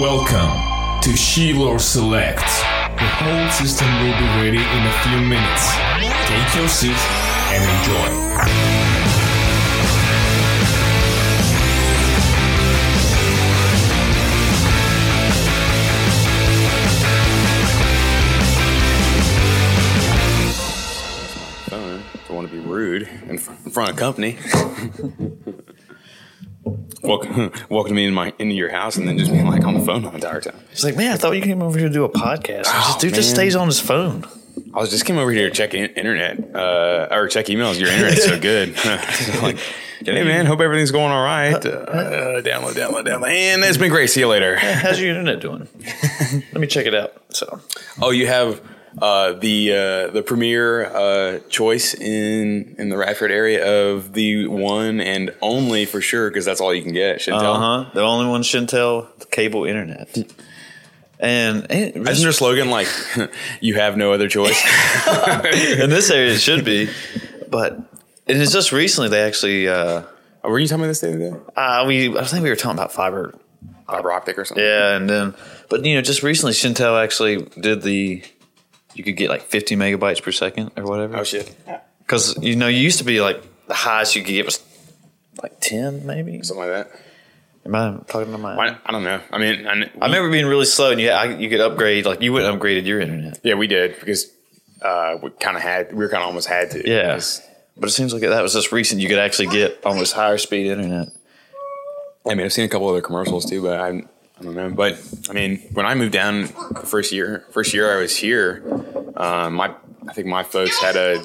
Welcome to Shiloh Select. The whole system will be ready in a few minutes. Take your seat and enjoy. phone. Don't want to be rude in front of company. welcome, welcome me in my into your house, and then just being like on the phone the entire time. He's like, man, I thought you came over here to do a podcast. Oh, this dude just stays on his phone. I was just came over here to check in, internet uh, or check emails. Your internet's so good. like, hey man, hope everything's going all right. Uh, download, download, download, and it's been great. See you later. How's your internet doing? Let me check it out. So, Oh, you have uh, the uh, the premier uh, choice in in the Radford area of the one and only for sure because that's all you can get. Shentel. uh huh. The only one Shentel cable internet. And, and Isn't their slogan like "You have no other choice"? in this area, it should be. But and it's just recently they actually, uh, Oh, Were you telling me this the other day? uh, we I think we were talking about fiber. Fiber optic or something? Yeah, and then, but you know, just recently Shentel actually did the, you could get like 50 megabytes per second or whatever. Oh shit! Because you know, you used to be like the highest you could get was like ten, maybe. Something like that. Am I talking to my? I, I don't know. I mean, I, I remember being really slow, and you I, you could upgrade. Like you went and upgraded your internet. yeah, we did because uh, we kind of had we were kind of almost had to. Yeah, Because, but it seems like that was just recent. You could actually get almost higher speed internet. I mean, I've seen a couple other commercials too, but I, I don't know. But I mean, when I moved down the first year, first year I was here, um, my I think my folks had a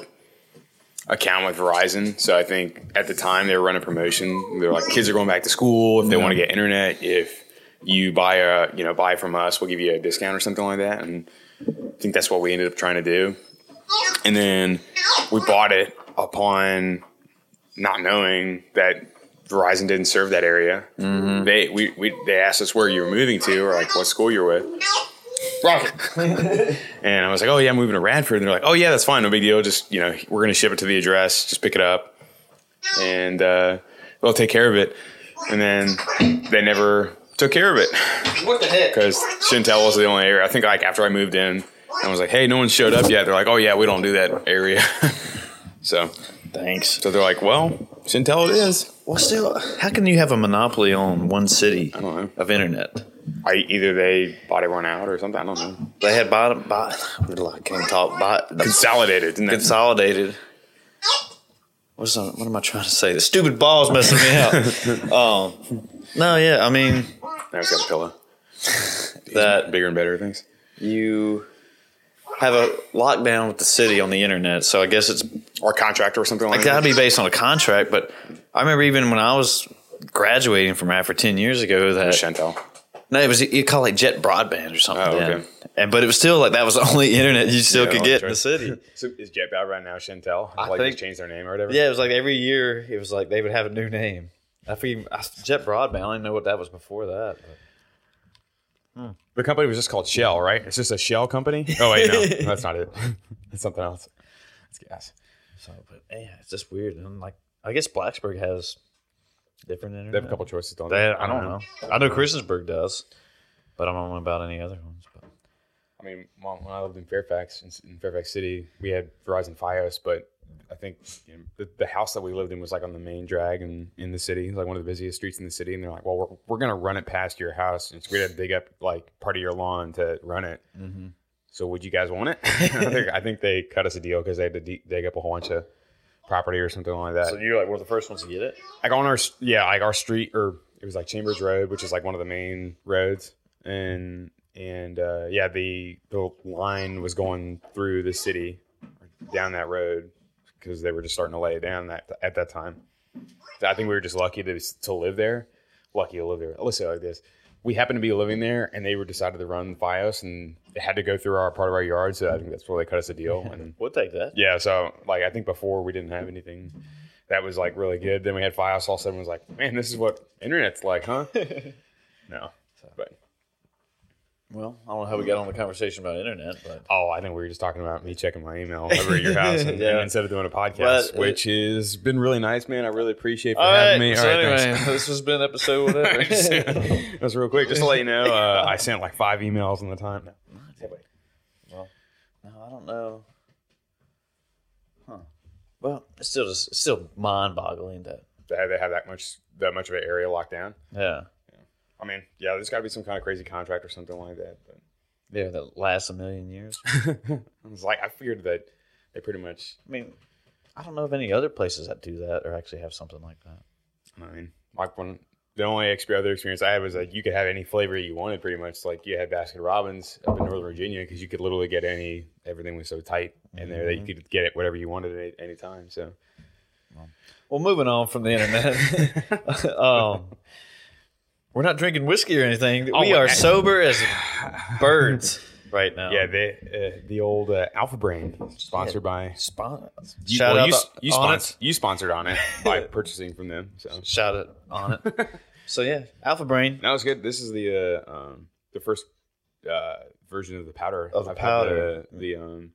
account with Verizon. So I think at the time they were running promotion. They're like, kids are going back to school. If they want to get internet, if you buy a you know buy from us, we'll give you a discount or something like that. And I think that's what we ended up trying to do. And then we bought it upon not knowing that Verizon didn't serve that area. They we, we they asked us where you were moving to, or like what school you're with. Rocket. and I was like, oh yeah, I'm moving to Radford. And they're like, oh yeah, that's fine, no big deal. Just you know, we're gonna ship it to the address. Just pick it up, and uh, they'll take care of it. And then they never took care of it What the heck? because Shentel was the only area. I think like after I moved in, I was like, hey, no one showed up yet. They're like, oh yeah, we don't do that area. so Thanks. so they're like, well, Shentel it is. Well, still, how can you have a monopoly on one city don't know. of internet? I either they bought everyone out or something. I don't know. They had bought, bought I can't talk, bought, Consolidated. Didn't that- consolidated. What's what am I trying to say? The stupid ball's messing me up. um, no, yeah, I mean Now he's got a pillow. that Bigger and better things. you have a lockdown with the city on the internet, so I guess it's Or a contractor or something like that. it got to be based on a contract. But I remember even when I was graduating from Afro ten years ago that Shentel. no, it was you call it like Jet Broadband or something. Oh, okay. And but it was still like that was the only internet you still Yeah, could get in the city. So is JetBound right now Shentel? I like think- just changed their name or whatever? Yeah, it was like every year it was like they would have a new name. I think Jet Broadband. I didn't know what that was before that. But. The company was just called Shell, right? It's just a Shell company. Oh wait, no, that's not it. It's something else. It's gas. So, but yeah, it's just weird. And like, I guess Blacksburg has different internet. They have a couple choices, don't They- they? I don't know. I know Christiansburg does, but I don't know about any other ones. But I mean, when when I lived in Fairfax, in, in Fairfax City, we had Verizon FiOS, but I think you know, the, the house that we lived in was like on the main drag in, in the city, like one of the busiest streets in the city. And they're like, well, we're, we're going to run it past your house. And we had to dig up like part of your lawn to run it. So would you guys want it? I, think, I think they cut us a deal because they had to de- dig up a whole bunch of property or something like that. so you're like one of the first ones to get it. like on our yeah like our street or it was like chambers road which is like one of the main roads and and uh yeah the the line was going through the city down that road because they were just starting to lay it down that at that time i think we were just lucky to to live there lucky to live there let's say like this we happened to be living there and they were decided to run FiOS and it had to go through our part of our yard so i think that's where they cut us a deal and We'll take that. yeah, so like I think before we didn't have anything that was like really good. Then we had FiOS. All of a sudden, was like, man, this is what internet's like, huh? no, but Well, I don't know how we got on the conversation about internet, but Oh, I think we were just talking about me checking my email over at your house and, Yeah. and instead of doing a podcast, But, uh, which has been really nice, man. I really appreciate for all having right. me. So All right, anyway, this has been episode whatever. That's real quick. Just to let you know, uh, I sent like five emails in the time. well, no, I don't know. Huh. Well, it's still just it's still mind-boggling that. That they have that much that much of an area locked down. Yeah. I mean, yeah, there's got to be some kind of crazy contract or something like that. But Yeah, that lasts a million years. I was like, I figured that they pretty much. I mean, I don't know of any other places that do that or actually have something like that. I mean, like when the only other experience I had was like you could have any flavor you wanted, pretty much. Like you had Baskin Robbins up in Northern Virginia because you could literally get any. Everything was so tight in there that you could get it whatever you wanted at any, any time. So Well, moving on from the internet, um, we're not drinking whiskey or anything. Oh, we are I- sober as birds right now. yeah, the uh, the old uh, Alpha Brain sponsored by. Spon- You, shout well, out you, you, on spons- you sponsored on it by purchasing from them. So it. Shout it on it. so yeah, Alpha Brain. that was good. This is the uh, um, the first uh, version of the powder. Of the I've powder. The, the um,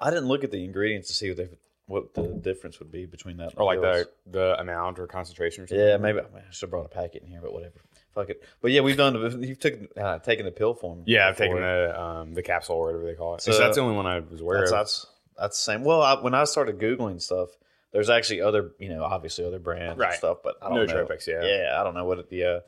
I didn't look at the ingredients to see what, they, what the difference would be between that. or like pills. the the amount or concentration or something. Yeah, maybe I should have brought a packet in here, but whatever. Fuck it. But yeah, we've done. You've taken uh, taken the pill form. Yeah, I've taken the um, the capsule or whatever they call it. So, that's the only one I was aware That's of. that's that's the same. Well, I, when I started googling stuff, there's actually other, you know, obviously other brands Right. and stuff, but I don't know. Nootropics, yeah. yeah, I don't know what the uh,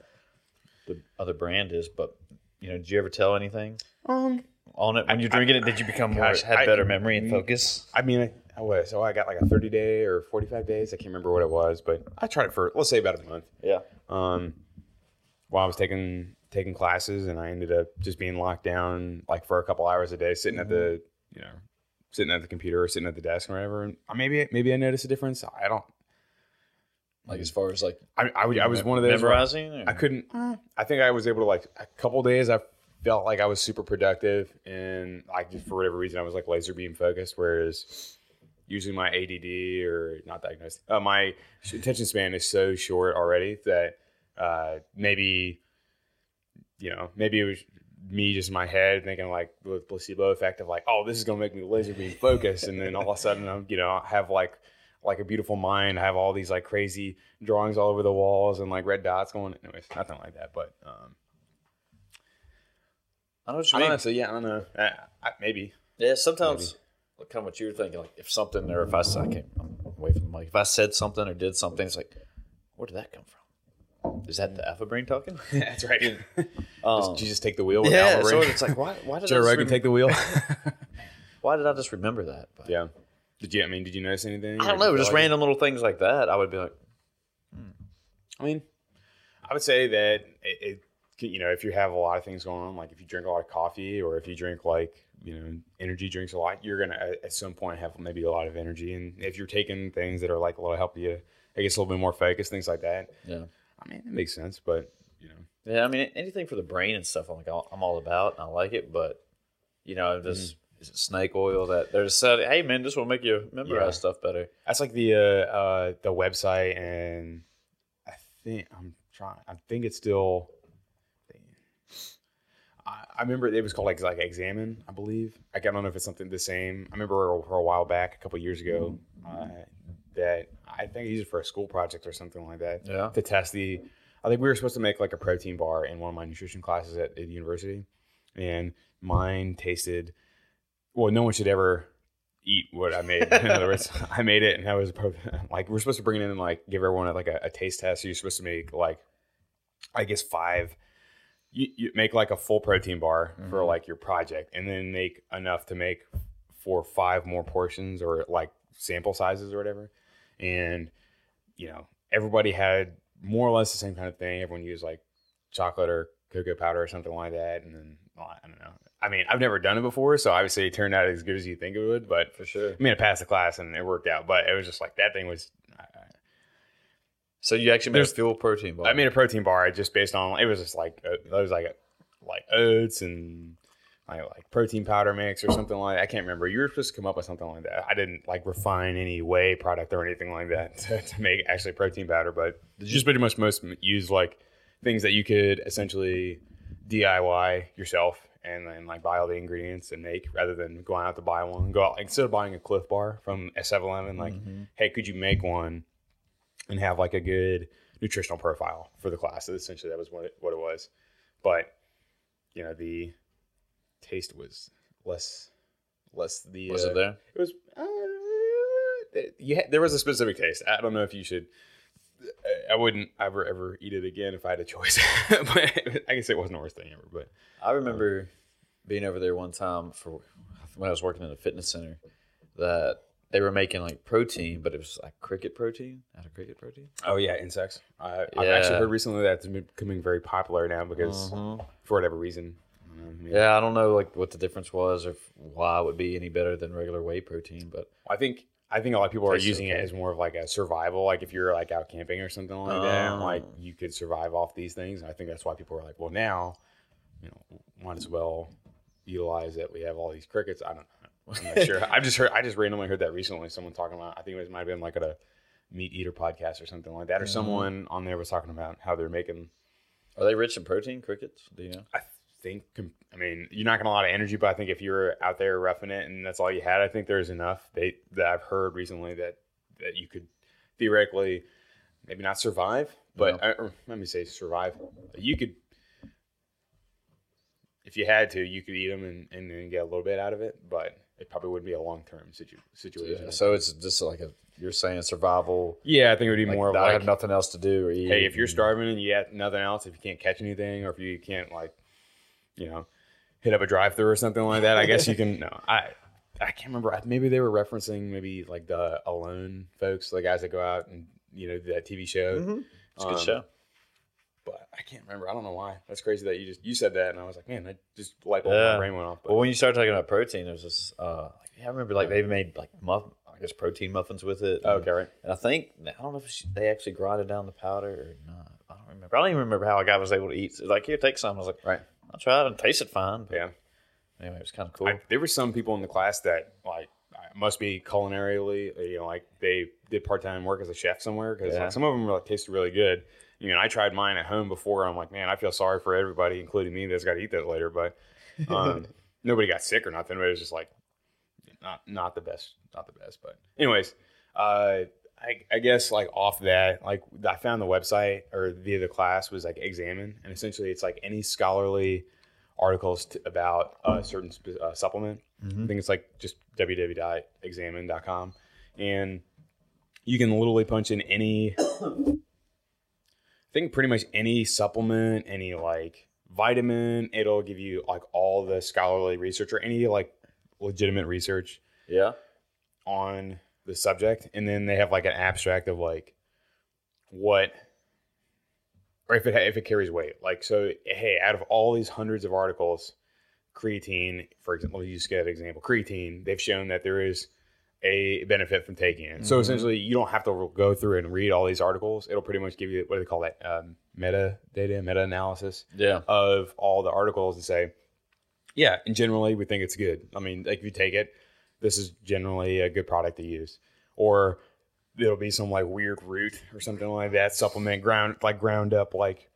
the other brand is, but you know, did you ever tell anything Um, on it when you're drinking it? Did you become more gosh, had I- better memory and focus? I mean, I, I was so I got like a thirty day or forty five days. I can't remember what it was, but I tried it for let's say about a month. Yeah, Um, while I was taking taking classes, and I ended up just being locked down like for a couple hours a day, sitting at the mm-hmm. you know sitting at the computer or sitting at the desk or whatever. And maybe maybe I noticed a difference. I don't. like as mm. far as like I I, would- I was one of those memorizing. or- I couldn't. Uh. I think I was able to like a couple days. I felt like I was super productive, and like just for whatever reason, I was like laser beam focused. Whereas usually my ADD or not diagnosed, uh, my attention span is so short already that uh, maybe you know maybe it was me just in my head thinking like the placebo effect of like oh this is gonna make me laser beam focus, and then all of a sudden I'm you know I have like like a beautiful mind. I have all these like crazy drawings all over the walls and like red dots going. Anyways, nothing like that. But um, I know what you don't know. mean. So yeah, I don't know. Uh, I, maybe. Yeah, sometimes like kind of what you were thinking, like if something or if I I can't I'm away from the mic. If I said something or did something, it's like, where did that come from? Is that the alpha brain talking? That's right. Um, Did you just take the wheel? With yeah, Alpha so Brain? it's like why? Why did Joe I Rogan rem- take the wheel. Why did I just remember that? But yeah. Did you? I mean, did you notice anything? I don't know, just like- random little things like that. I would be like, I mean, I would say that it, it, you know, if you have a lot of things going on, like if you drink a lot of coffee or if you drink like, you know, energy drinks a lot, you're going to at- some point have maybe a lot of energy. And if you're taking things that are like a little help you, I guess a little bit more focused, things like that. yeah, mean, it makes sense, but you know, yeah. I mean, anything for the brain and stuff. I'm like, I'm all about. And I like it, but you know, this is it snake oil that they're just said, hey man, this will make you memorize Yeah. stuff better. that's like the, uh, uh, the website. And I think I'm trying, I think it's still, I I remember it was called like like Examine, I believe. I don't know if it's something the same. I remember for a while back, a couple years ago, uh, that I think I used it for a school project or something like that. Yeah. To test the, I think we were supposed to make like a protein bar in one of my nutrition classes at, at the university, and mine tasted. Well, no one should ever eat what I made. In other words, I made it, and that was like we're supposed to bring it in and like give everyone like a, a taste test. So you're supposed to make like, I guess five you, you make like a full protein bar for mm-hmm. like your project and then make enough to make four or five more portions or like sample sizes or whatever and you know everybody had more or less the same kind of thing everyone used like chocolate or cocoa powder or something like that and then well, i don't know i mean i've never done it before so obviously it turned out as good as you think it would but For sure. i mean i passed the class and it worked out but it was just like that thing was I- So you actually made a full protein bar. I made a protein bar just based on it was just like uh, it was like like oats and like, like protein powder mix or something like that. I can't remember. You were supposed to come up with something like that. I didn't like refine any whey product or anything like that to, to make actually protein powder, but just pretty much most use like things that you could essentially DIY yourself and then like buy all the ingredients and make rather than going out to buy one. Go out instead of buying a Clif Bar from 7-Eleven, like, mm-hmm. hey, could you make one and have like a good nutritional profile for the class? Essentially, that was what it, what it was. But you know, the taste was less less the Was uh, it there? it was. Uh, there was a specific taste. I don't know if you should. I wouldn't ever ever eat it again if I had a choice. but I guess it wasn't the worst thing ever. But I remember being over there one time for when I was working in a fitness center that they were making like protein, but it was like cricket protein out of cricket protein. oh yeah, insects. I, I've Yeah. actually heard recently that it's becoming very popular now because for whatever reason. Know, maybe- Yeah, I don't know like what the difference was or if- why it would be any better than regular whey protein, but I think I think a lot of people are using it as more of like a survival. Like if you're like out camping or something like that, Oh. like you could survive off these things. And I think that's why people are like, well, now, you know, might as well utilize that we have all these crickets. I don't know. I'm not sure. I just heard. I just randomly heard that recently. Someone talking about. I think it was, might have been like at a meat eater podcast or something like that, or Mm-hmm. someone on there was talking about how they're making. are they rich in protein crickets? Do you know? I think. I mean, you're not getting a lot of energy, but I think if you're out there roughing it and that's all you had, I think there's enough. They that I've heard recently that that you could theoretically maybe not survive, but uh, or let me say survive. You could, if you had to, you could eat them and, and then get a little bit out of it, but it probably wouldn't be a long term situ- situation. So it's just like a you're saying survival. yeah, I think it would be Like, more of I like, have nothing else to do or eat. hey, if you're starving and you have nothing else, if you can't catch anything, or if you can't like, you know, hit up a drive through or something like that, I guess you can. No, I I can't remember. Maybe they were referencing maybe like the Alone folks, the guys that go out and you know that TV show. it's a good um, show. But I can't remember. I don't know why. That's crazy that you just you said that, and I was like, man, that just light bulb Yeah. my brain went off. But Well, when you started talking about protein, there was this. Uh, yeah, I remember like they made like muff, I guess protein muffins with it. Oh, okay, right. And I think I don't know if she, they actually grinded down the powder or not. I don't remember. I don't even remember how a guy was able to eat. So like, here, take some. I was like, Right. I'll try it and taste it fine. But Yeah. anyway, it was kind of cool. I, there were some people in the class that like must be culinarily, you know, like they did part time work as a chef somewhere because Yeah. like, some of them were like tasted really good. You know, I tried mine at home before. I'm like, man, I feel sorry for everybody, including me, that's got to eat that later. But um, nobody got sick or nothing. But it was just like not not the best, not the best. But anyways, uh, I, I guess like off that, like I found the website or via the class was like Examine, and essentially it's like any scholarly articles t- about a certain sp- uh, supplement. I think it's like just www.examine.com, and you can literally punch in any. I think pretty much any supplement, any like vitamin, it'll give you like all the scholarly research or any like legitimate research yeah. on the subject, and then they have like an abstract of like what, or if it if it carries weight. Like so, hey, out of all these hundreds of articles, creatine, for example, you just get an example, creatine, they've shown that there is a benefit from taking it. So essentially, you don't have to go through and read all these articles. It'll pretty much give you what do they call that um, meta data, meta analysis Yeah. of all the articles and say, yeah, and generally we think it's good. I mean, like if you take it, this is generally a good product to use. Or it'll be some like weird root or something like that, supplement ground like ground up like,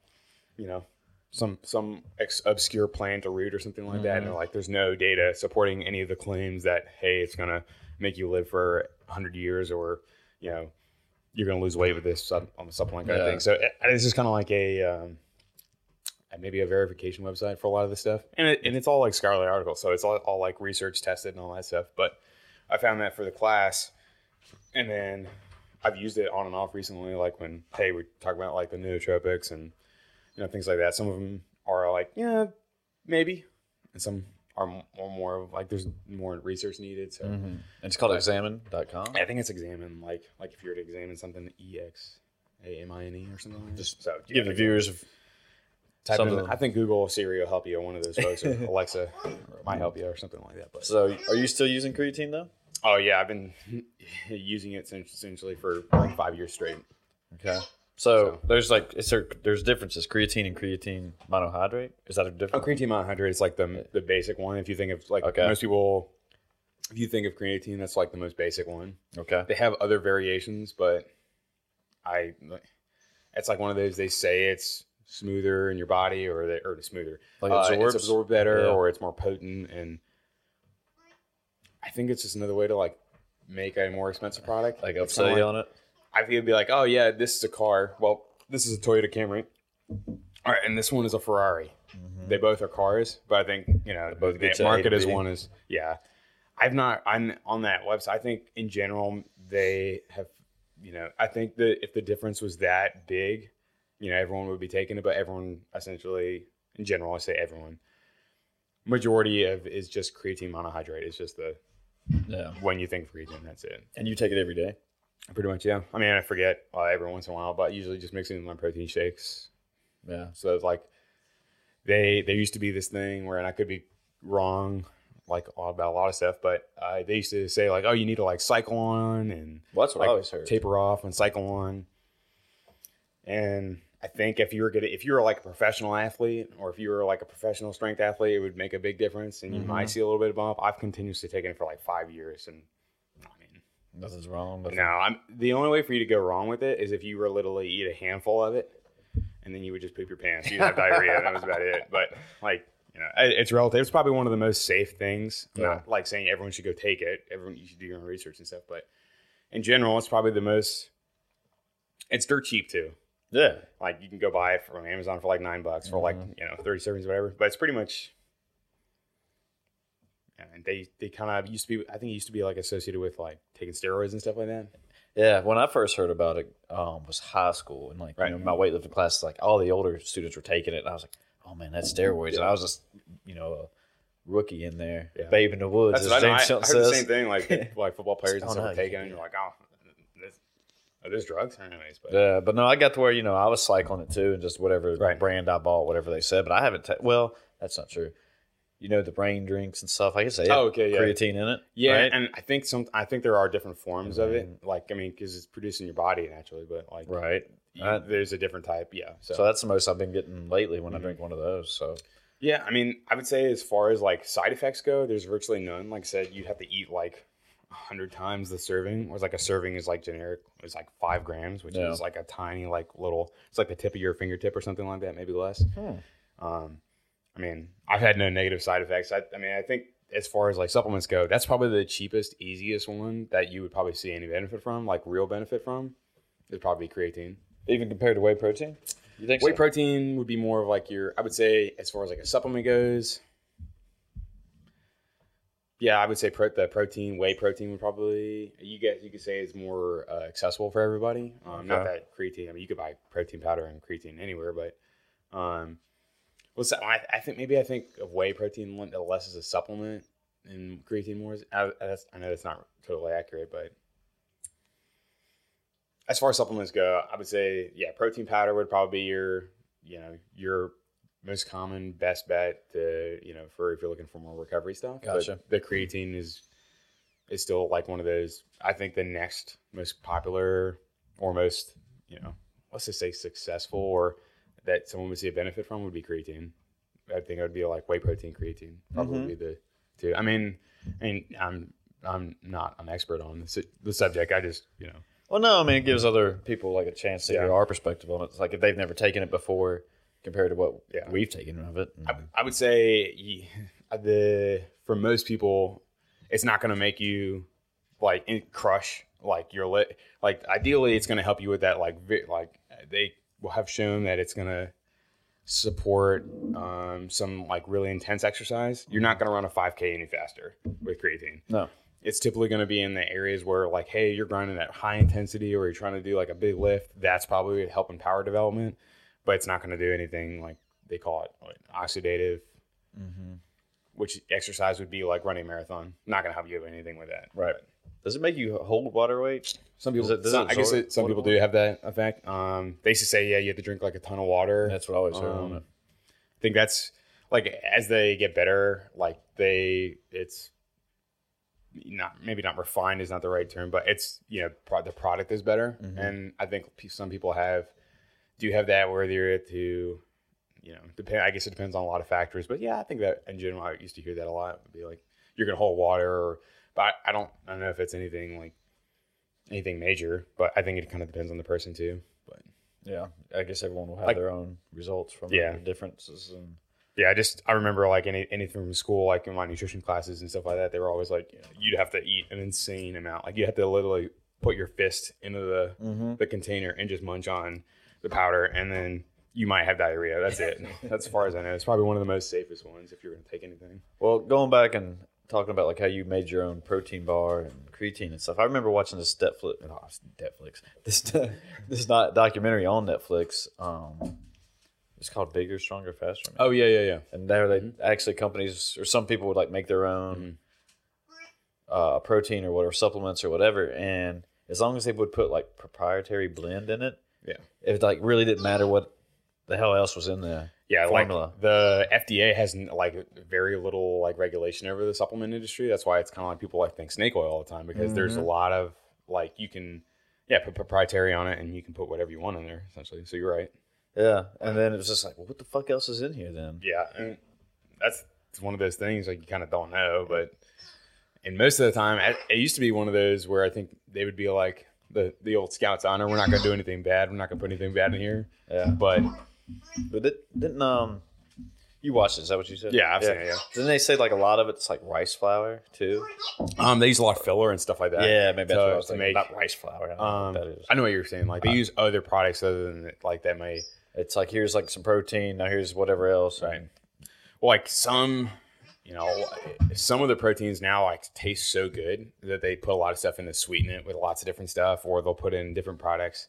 you know, some some ex- obscure plant or root or something like that. And they're like, there's no data supporting any of the claims that hey, it's gonna make you live for hundred years or you know you're gonna lose weight with this sub- on the supplement kind of thing. So it, it's just kind of like a um, Uh, maybe a verification website for a lot of this stuff, and it, and it's all like scholarly articles, so it's all, all like research tested and all that stuff. But I found that for the class, and then I've used it on and off recently. Like when hey, we talk about like the nootropics and you know things like that. Some of them are like yeah, maybe, and some are more, more of like there's more research needed. So mm-hmm. And it's called examine.com. I think it's examine like like if you were to examine something E X A M I N E or something like that. Just so Give the viewers of Type in, I think Google or Siri will help you. or One of those folks, or Alexa might help you, or something like that. But So, are you still using creatine though? oh yeah, I've been using it since essentially for like five years straight. Okay. So, there's like is there there's differences creatine and creatine monohydrate. Is that a Oh, difference? creatine monohydrate is like the the basic one. If you think of like Okay. most people, if you think of creatine, that's like the most basic one. Okay. They have other variations, but I it's like one of those. They say it's smoother in your body, or that or smoother, Like uh, absorbs? it's absorbed better, Yeah. or it's more potent. And I think it's just another way to like make a more expensive product. Like upsell kinda you on it. I feel be like, oh yeah, this is a car. Well, this is a Toyota Camry. All right, and this one is a Ferrari. They both are cars, but I think you know both the get you A market is one is yeah. I've not. I'm on that website. I think in general they have. You know, I think that if the difference was that big, you know, everyone would be taking it. But everyone essentially, in general, I say everyone. Majority of is just creatine monohydrate. It's just the Yeah. when you think creatine, that's it. And you take it every day. Pretty much, yeah. I mean, I forget uh, every once in a while, but usually just mixing in my protein shakes. Yeah. So it's like they there used to be this thing where, and I could be wrong, like about a lot of stuff, but uh, they used to say like, oh, you need to like cycle on and Well, that's what like I always heard. taper off and cycle on. And I think if you were gonna, if you were like a professional athlete, or if you were like a professional strength athlete, it would make a big difference, and you Mm-hmm. might see a little bit of bump. I've continuously taken it for like five years, and I mean. Nothing's wrong. Nothing. No, I'm the only way for you to go wrong with it is if you were literally eat a handful of it, and then you would just poop your pants. You'd have diarrhea, and that was about it. But like, you know, it's relative. It's probably one of the most safe things. I'm Yeah. Not like saying everyone should go take it. Everyone you should do your own research and stuff. But in general, it's probably the most. It's dirt cheap too. Yeah. Like you can go buy it from Amazon for like nine bucks for like Mm-hmm. you know thirty servings, whatever. But it's pretty much. And they they kind of used to be. I think it used to be like associated with like taking steroids and stuff like that. Yeah, when I first heard about it, um, was high school and like Right. you know my weightlifting class, like all the older students were taking it, and I was like, oh man, that's steroids. And I was just, you know, a rookie in there, Yeah. babe in the woods. That's what I know. I, I heard the same thing. Like like football players and stuff taking, it, and you're like, oh, are this drugs? Anyways, but Yeah, but no, I got to where you know I was cycling it too, and just whatever Right. brand I bought, whatever they said. But I haven't. Ta- well, that's not true. You know the brain drinks and stuff. I guess they have Oh, okay, yeah. creatine in it. yeah, right? and I think some. I think there are different forms of it. Like I mean, because it's produced in your body naturally, but like right. you- there's a different type. Yeah. So, So that's the most I've been getting lately Mm-hmm. when I drink one of those. So yeah, I mean, I would say as far as like side effects go, there's virtually none. Like I said, you'd have to eat like hundred times the serving. Whereas like a serving is like generic. It's like five grams, which Yeah. is like a tiny like little. It's like the tip of your fingertip or something like that, maybe less. Um, I mean, I've had no negative side effects. I, I mean, I think as far as like supplements go, that's probably the cheapest, easiest one that you would probably see any benefit from, like real benefit from. It'd probably creatine. even compared to whey protein, you think Whey so? protein would be more of like your, I would say, as far as like a supplement goes. Yeah, I would say pro, the protein, whey protein would probably you get you could say is more uh, accessible for everybody. Um, Not that creatine. I mean, you could buy protein powder and creatine anywhere, but um, what's that? I, I think maybe I think of whey protein less as a supplement and creatine more. As, I, that's, I know that's not totally accurate, but as far as supplements go, I would say yeah, protein powder would probably be your you know your most common best bet to you know for if you're looking for more recovery stuff. But the creatine is is still like one of those. I think the next most popular or most you know let's just say successful or that someone would see a benefit from would be creatine. I think it would be like whey protein, creatine. Probably Mm-hmm. the two. I mean, I mean, I'm I'm not an expert on the, the subject. I just you know Well, no, I mean it gives other people like a chance to Yeah. hear our perspective on it. It's like if they've never taken it before compared to what Yeah. we've taken of it. I, I would say the for most people, it's not going to make you like in, crush like your lit. Like ideally, it's going to help you with that. Like vi- like they will have shown that it's going to support um, some like really intense exercise. You're not going to run a 5K any faster with creatine. no, It's typically going to be in the areas where like, hey, you're grinding at high intensity or you're trying to do like a big lift. That's probably helping power development, but it's not going to do anything like they call it like, oxidative, which exercise would be like running a marathon. Not going to help you with anything with that. right. Does it make you hold water weight? Some people, Does it- does some, it I guess it, some water people do have that effect. Um, they used to say, yeah, you have to drink like a ton of water. That's what I always heard Um. I think that's like as they get better, like they it's not maybe not refined is not the right term, but it's you know pro- the product is better, Mm-hmm. and I think some people have do have that they're to you know depend. I guess it depends on a lot of factors, but yeah, I think that in general I used to hear that a lot. Would be like you're gonna hold water, or, but I, don't I don't know if it's anything like anything major, but I think it kind of depends on the person too. But Yeah, I guess everyone will have Like- their own results from Yeah. the differences and Yeah, I just I remember like any anything from school, like in my nutrition classes and stuff like that. They were always like, you know, you'd have to eat an insane amount. Like you have to literally put your fist into the Mm-hmm. the container and just munch on the powder, and then you might have diarrhea. That's it. That's as far as I know. It's probably one of the most safest ones if you're going to take anything. Well, going back and talking about like how you made your own protein bar and creatine and stuff. I remember watching this Netflix, oh, Netflix, this this not documentary on Netflix. Um, it's called Bigger, Stronger, Faster. Oh yeah, yeah, yeah. and there they actually companies or some people would like make their own uh, protein or whatever supplements or whatever, and as long as they would put like proprietary blend in it, Yeah. it like really didn't matter what the hell else was in there. Yeah, formula. like the FDA has like very little like regulation over the supplement industry. That's why it's kind of like people like think snake oil all the time because there's Mm-hmm. a lot of like you can yeah put proprietary on it and you can put whatever you want in there essentially. So you're right. Yeah, and then it was just like, well, what the fuck else is in here then? Yeah, and that's it's one of those things like you kind of don't know, but and most of the time it used to be one of those where I think they would be like the the old Scouts honor. We're not going to do anything bad. We're not going to put anything bad in here. Yeah, But but it, didn't um, you watched it? Is that what you said? Yeah, I've seen it, yeah. Didn't they say like a lot of it's like rice flour too? um, they use a lot of filler and stuff like that. Yeah, maybe that's to- what I was thinking. make- Not rice flour. I know Um, what that is. I know what you're saying. Like they use other products other than like that may It's like here's like some protein. Now here's whatever else. Right. well, like some, you know, some of the proteins now like taste so good that they put a lot of stuff in to sweeten it with lots of different stuff, or they'll put in different products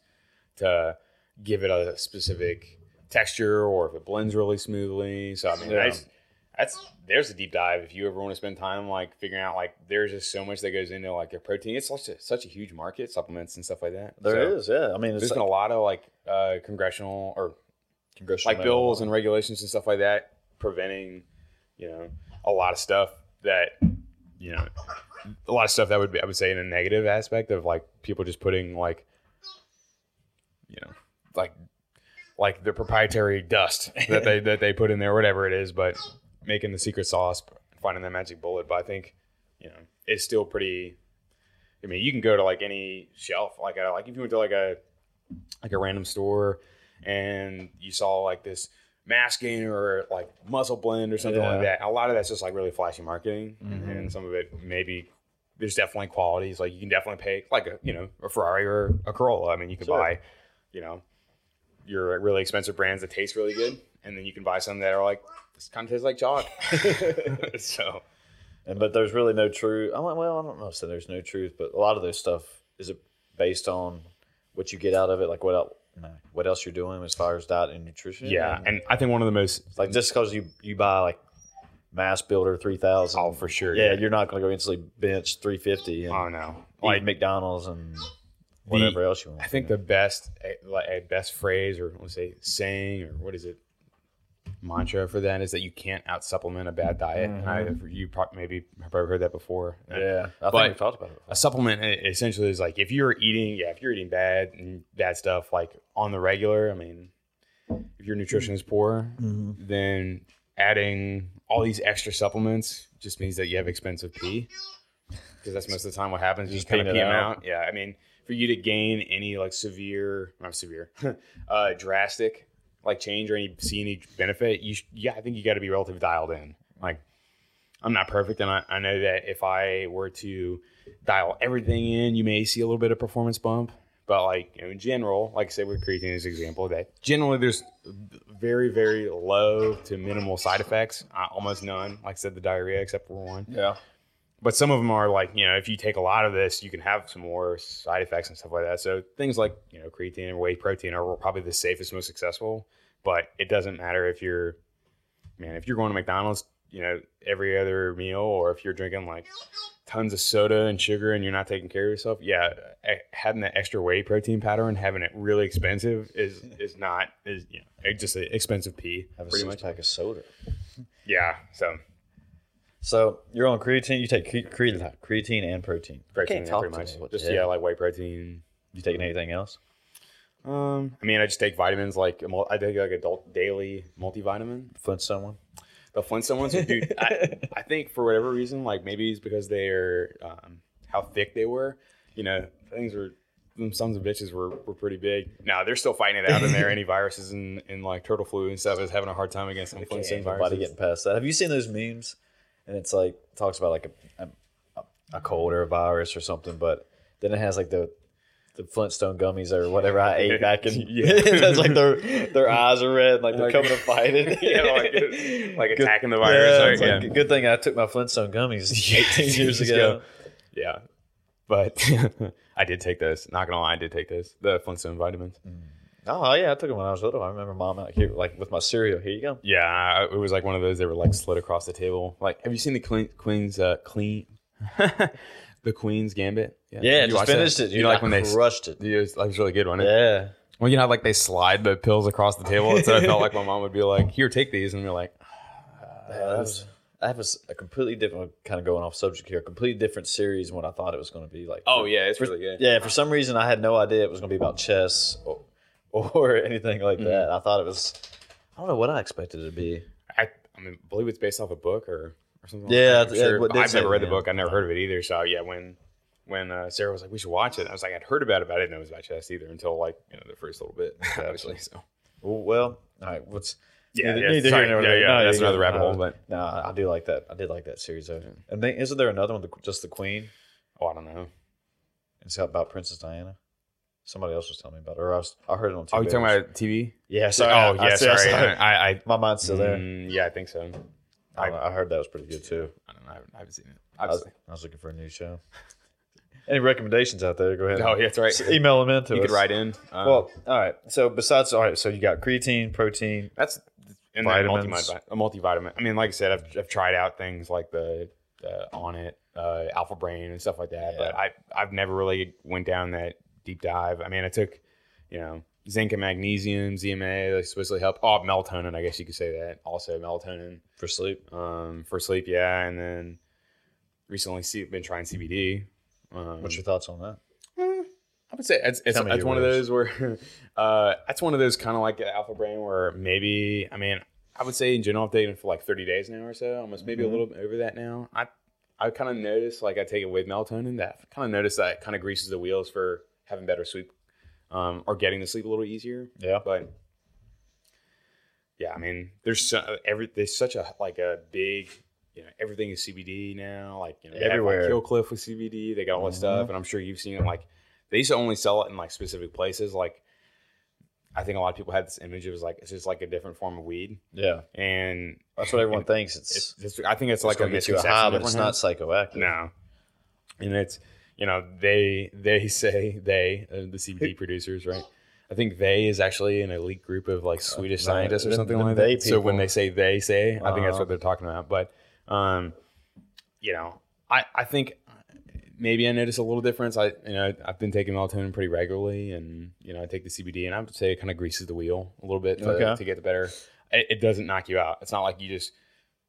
to give it a specific texture, or if it blends really smoothly. So I mean, Yeah. that's that's there's a deep dive if you ever want to spend time like figuring out like there's just so much that goes into like a protein. It's such a, such a huge market, supplements and stuff like that. There So is, yeah. I mean, There's like been a lot of like uh, congressional or congressional like bills and regulations and stuff like that preventing you know a lot of stuff that you know a lot of stuff that would be i would say in a negative aspect of like people just putting like you know like like the proprietary dust that they that they put in there whatever it is but making the secret sauce finding that magic bullet. But i think you know it's still pretty i mean you can go to like any shelf like a, like if you went to like a like a random store and you saw like this mass gainer or like muscle blend or something like that. A lot of that's just like really flashy marketing, mm-hmm. and some of it maybe there's definitely qualities. Like you can definitely pay like a you know a Ferrari or a Corolla. I mean, you can Sure. buy you know your really expensive brands that taste really good, and then you can buy some that are like this kind of tastes like chalk. so And but there's really no truth. I'm like, well, I don't know. So there's no truth, but a lot of this stuff is it based on what you get out of it, like what what else you're doing as far as diet and nutrition. yeah, and, and I think one of the most like just because you you buy like Mass Builder three thousand, oh for sure yeah, you're not going to go instantly bench three fifty and oh no. eat like McDonald's and whatever else you want. I think the best, a, like a best phrase or let's say saying or what is it, mantra for that is that you can't out supplement a bad diet. And I, you probably maybe have probably heard that before. yeah, I think But- we've talked about it. A supplement essentially is like if you're eating, yeah, if you're eating bad and bad stuff like on the regular. I mean, if your nutrition is poor, then adding all these extra supplements just means that you have expensive pee. Because that's most of the time what happens. You just kind of pee them out. out. Yeah, I mean, for you to gain any like severe, not severe, uh, drastic like change or any see any benefit, you sh- yeah, I think you got to be relatively dialed in. Like, I'm not perfect, and I, I know that if I were to dial everything in, you may see a little bit of performance bump. But like you know, in general, like I said with creatine as an example, that generally there's very very low to minimal side effects, uh, almost none. Like I said, the diarrhea except for one. Yeah, But some of them are like you know, if you take a lot of this, you can have some more side effects and stuff like that. So things like you know, creatine and whey protein are probably the safest, most successful. But it doesn't matter if you're man, if you're going to McDonald's, you know, every other meal, or if you're drinking like tons of soda and sugar and you're not taking care of yourself, yeah, eh, having that extra whey protein powder and having it really expensive is is not is you know just an expensive pee have a pretty much. pack of soda. Yeah, so So you're on creatine. You take cre- creatine, creatine and protein. I protein can't yeah, talk pretty much. Just yeah, like whey protein. You taking anything else? Um, I mean, I just take vitamins like I take like adult daily multivitamin. Flintstone one. The Flintstone ones, dude. I, I think for whatever reason, like maybe it's because they're um, how thick they were. You know, things were them sons of bitches were, were pretty big. Now they're still fighting it out in there. Any viruses and, and like turtle flu and stuff is having a hard time against some Flintstone Ain't nobody viruses. getting past that. Have you seen those memes? And it's like talks about like a, a a cold or a virus or something, but then it has like the the Flintstone gummies or whatever I ate back in. Yeah. it's like their their eyes are red, like they're Like- coming to fight it. yeah, like, like Good- attacking the virus. Yeah, right? it's like, Good thing I took my Flintstone gummies 18 years ago. ago. yeah. But I did take those. Not gonna lie, I did take those. The Flintstone vitamins. Mm. Oh yeah, I took them when I was little. I remember mom out here like with my cereal. Here you go. Yeah, it was like one of those that were like slid across the table. Like, have you seen the Queen, Queen's uh, clean, the Queen's Gambit? Yeah, You just watch that? finished it. You Dude, like when they? rushed it. Yeah, it was, like, it was really good, wasn't it? Yeah. Well, you know, like they slide the pills across the table. And so I felt like my mom would be like, "Here, take these," and we're like, Yeah, that was, I have a completely different kind of going off subject here. A completely different series than what I thought it was going to be. Like, "Oh yeah, it's really good." yeah. For some reason, I had no idea it was going to be about chess or, or anything like Mm. that. I thought it was. I don't know what I expected it to be. I, I mean, believe it's based off a book or, or something. Yeah, like that. I'm yeah, sure. what But I've say- never read the yeah. book. I never heard of it either. So yeah, when when uh, Sarah was like, "We should watch it," I was like, "I'd heard about it, but I didn't know it was about chess either until like you know the first little bit." Obviously, so Well, all right. What's Yeah, neither, yeah, neither sorry. here nor Yeah, there. yeah, No, that's you another go. rabbit hole, but- no, I do like that. I did like that series though. And then, isn't there another one? The, just the Queen. oh, I don't know. It's about Princess Diana. Somebody else was telling me about it, or I, was, I heard it on TV. Oh, you talking about TV? Yeah, sorry. oh I- I- yeah, I sorry. I, I My mind's still there. Mm, yeah, I think so. I, I heard that was pretty good too. I don't know. I haven't, I haven't seen it. I was, I was looking for a new show. Any recommendations out there? Go ahead. Oh yeah, that's right. Email them in to You us. could write in. Uh, Well, all right. So besides, all right. So you got creatine, protein. that's and Vitamins. multivitamin. A multivitamin. I mean, like I said, I've, I've tried out things like the, the Onnit, uh, Alpha Brain and stuff like that, but I I've never really went down that deep dive. I mean, I took you know zinc and magnesium, ZMA. They supposedly help. Oh, melatonin. I guess you could say that. Also melatonin for sleep. um, for sleep. Yeah, and then recently see, been trying CBD. Um, What's your thoughts on that? I would say it's it's, it's one of those where uh, that's one of those kind of like Alpha Brain where maybe I mean I would say in general I've taken it for like 30 days now or so, almost maybe Mhm. a little bit over that now. I I kind of noticed like I take it with melatonin that kind of noticed that kind of greases the wheels for having better sleep um, or getting to sleep a little easier. Yeah. But yeah, I mean there's so, every there's such a like a big you know everything is CBD now like you know Everywhere. like Kill Cliff with CBD they got all that Mhm. stuff and I'm sure you've seen it like they used to only sell it in like specific places like I think a lot of people had this image of it was like it's just like a different form of weed Yeah. and That's what everyone thinks. It's, it's, it's I think it's, it's like a going to get you a misconception high, but it's not psychoactive. No, and it's you know they they say they uh, the CBD producers right. I think they is actually an elite group of like Swedish no, scientists or something them like they that. So when they say they say, I think that's Uh-huh. what they're talking about. But um, you know, I I think maybe I notice a little difference. I you know I've been taking melatonin pretty regularly, and you know I take the CBD, and I would say it kind of greases the wheel a little bit to, Okay. to get the better. It, it doesn't knock you out. It's not like you just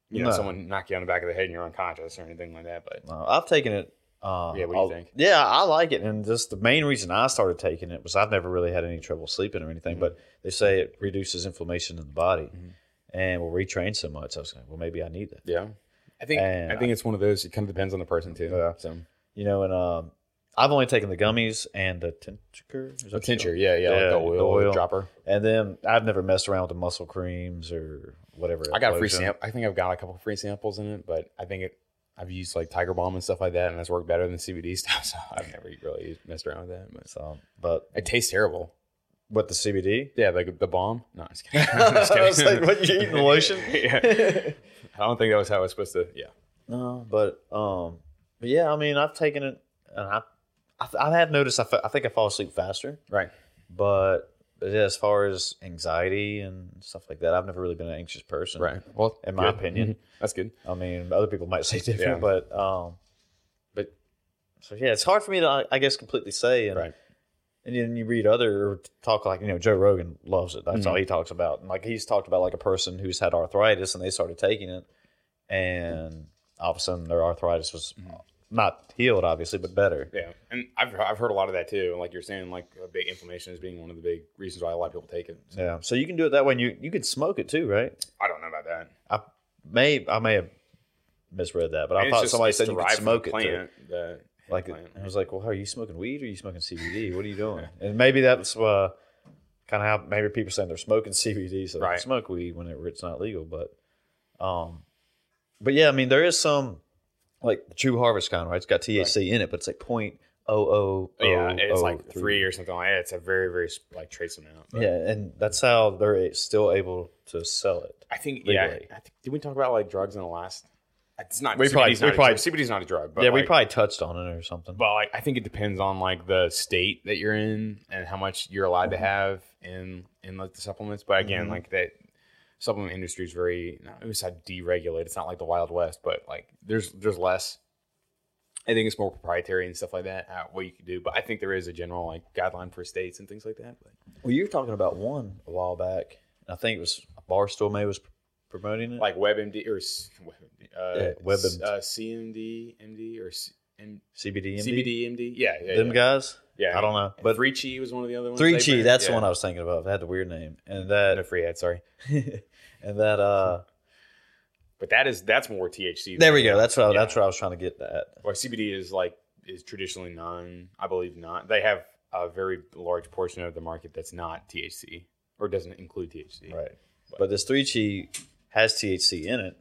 you know No. someone knock you on the back of the head and you're unconscious or anything like that. But No, I've taken it. Uh, Yeah, what do you I'll- think? Yeah, I like it, and just the main reason I started taking it was I've never really had any trouble sleeping or anything. Mm-hmm. But they say it reduces inflammation in the body, Mhm. and will retrain so much. I was like, well, maybe I need that. yeah, I think And I think it's one of those. It kind of depends on the person too. Yeah. So You know, and um, I've only taken the gummies and the tincture. Is that a what you tincture, yeah, yeah, Yeah, like the the oil, oil. dropper. And then I've never messed around with the muscle creams or whatever. I got a free sample. I think I've got a couple free samples in it, but I think it. I've used like Tiger Balm and stuff like that, and that's worked better than CBD stuff. So I've never really messed around with that. But So, but it tastes terrible. what the CBD? Yeah, like the bomb. No, I'm just kidding. I'm just I was like, what, you eating lotion? yeah. I don't think that was how it was supposed to. Yeah. No, but um, but yeah, I mean, I've taken it, and I, I, I have noticed. I, fe- I think I fall asleep faster, Right. but, but yeah, as far as anxiety and stuff like that, I've never really been an anxious person. Right. Well, In my good. opinion. Mhm. that's good. I mean, other people might say different, Yeah. but um, but so yeah, it's hard for me to, I- I guess, completely say. And, Right. And then you read other talk like you know Joe Rogan loves it. That's Mm-hmm. all he talks about. And like he's talked about like a person who's had arthritis and they started taking it, and all of a sudden their arthritis was Mm-hmm. Not healed, obviously, but better. Yeah, and I've I've heard a lot of that too. Like you're saying, like a big inflammation is being one of the big reasons why a lot of people take it. So Yeah. So you can do it that way. And you you could smoke it too, right? I don't know about that. I may I may have misread that, but I it's thought just- somebody said you could smoke the it. Too. the Like plant. I was like, well, how are you smoking weed or are you smoking CBD? What are you doing? and maybe that's uh, kind of how maybe people saying they're smoking CBD, so they Right. smoke weed whenever it's not legal. But, um, but yeah, I mean, there is some like the True Harvest kind, right? It's got THC in it, but it's like point oh oh. yeah, it's oh like three or something like that. It's a very very like trace amount. but- Yeah, and that's how they're still able to sell it. I think yeah. I think, did we talk about like drugs in the last? It's not. We CBD's probably- not we probably- drug. CBD's not a drug. But yeah, we probably touched on it or something. But like, I think it depends on like the state that you're in and how much you're allowed to have in in like the supplements. But again, Mhm. like that supplement industry is very it was deregulated. It's not like the Wild West, but like there's there's less. I think it's more proprietary and stuff like that. Uh, what you can do, but I think there is a general like guideline for states and things like that. But Well, you were talking about one a while back. I think it was Barstool May was promoting it. like WebMD or s- WebMD, uh, Yeah, WebMD. uh, CMD, MD or C- M- CBD, MD? CBD, MD. Yeah, yeah, them yeah. guys. Yeah, I don't know, But Three Chi was one of the other ones. Three Chi. That's the one I was thinking about. It had the weird name, and that No free ad, sorry. and that. uh But that is that's more THC. There we go. That's what I, Yeah. that's what I was trying to get at. Or CBD is like is traditionally non. I believe not. They have a very large portion of the market that's not THC or doesn't include THC. Right. But this three chi has THC in it,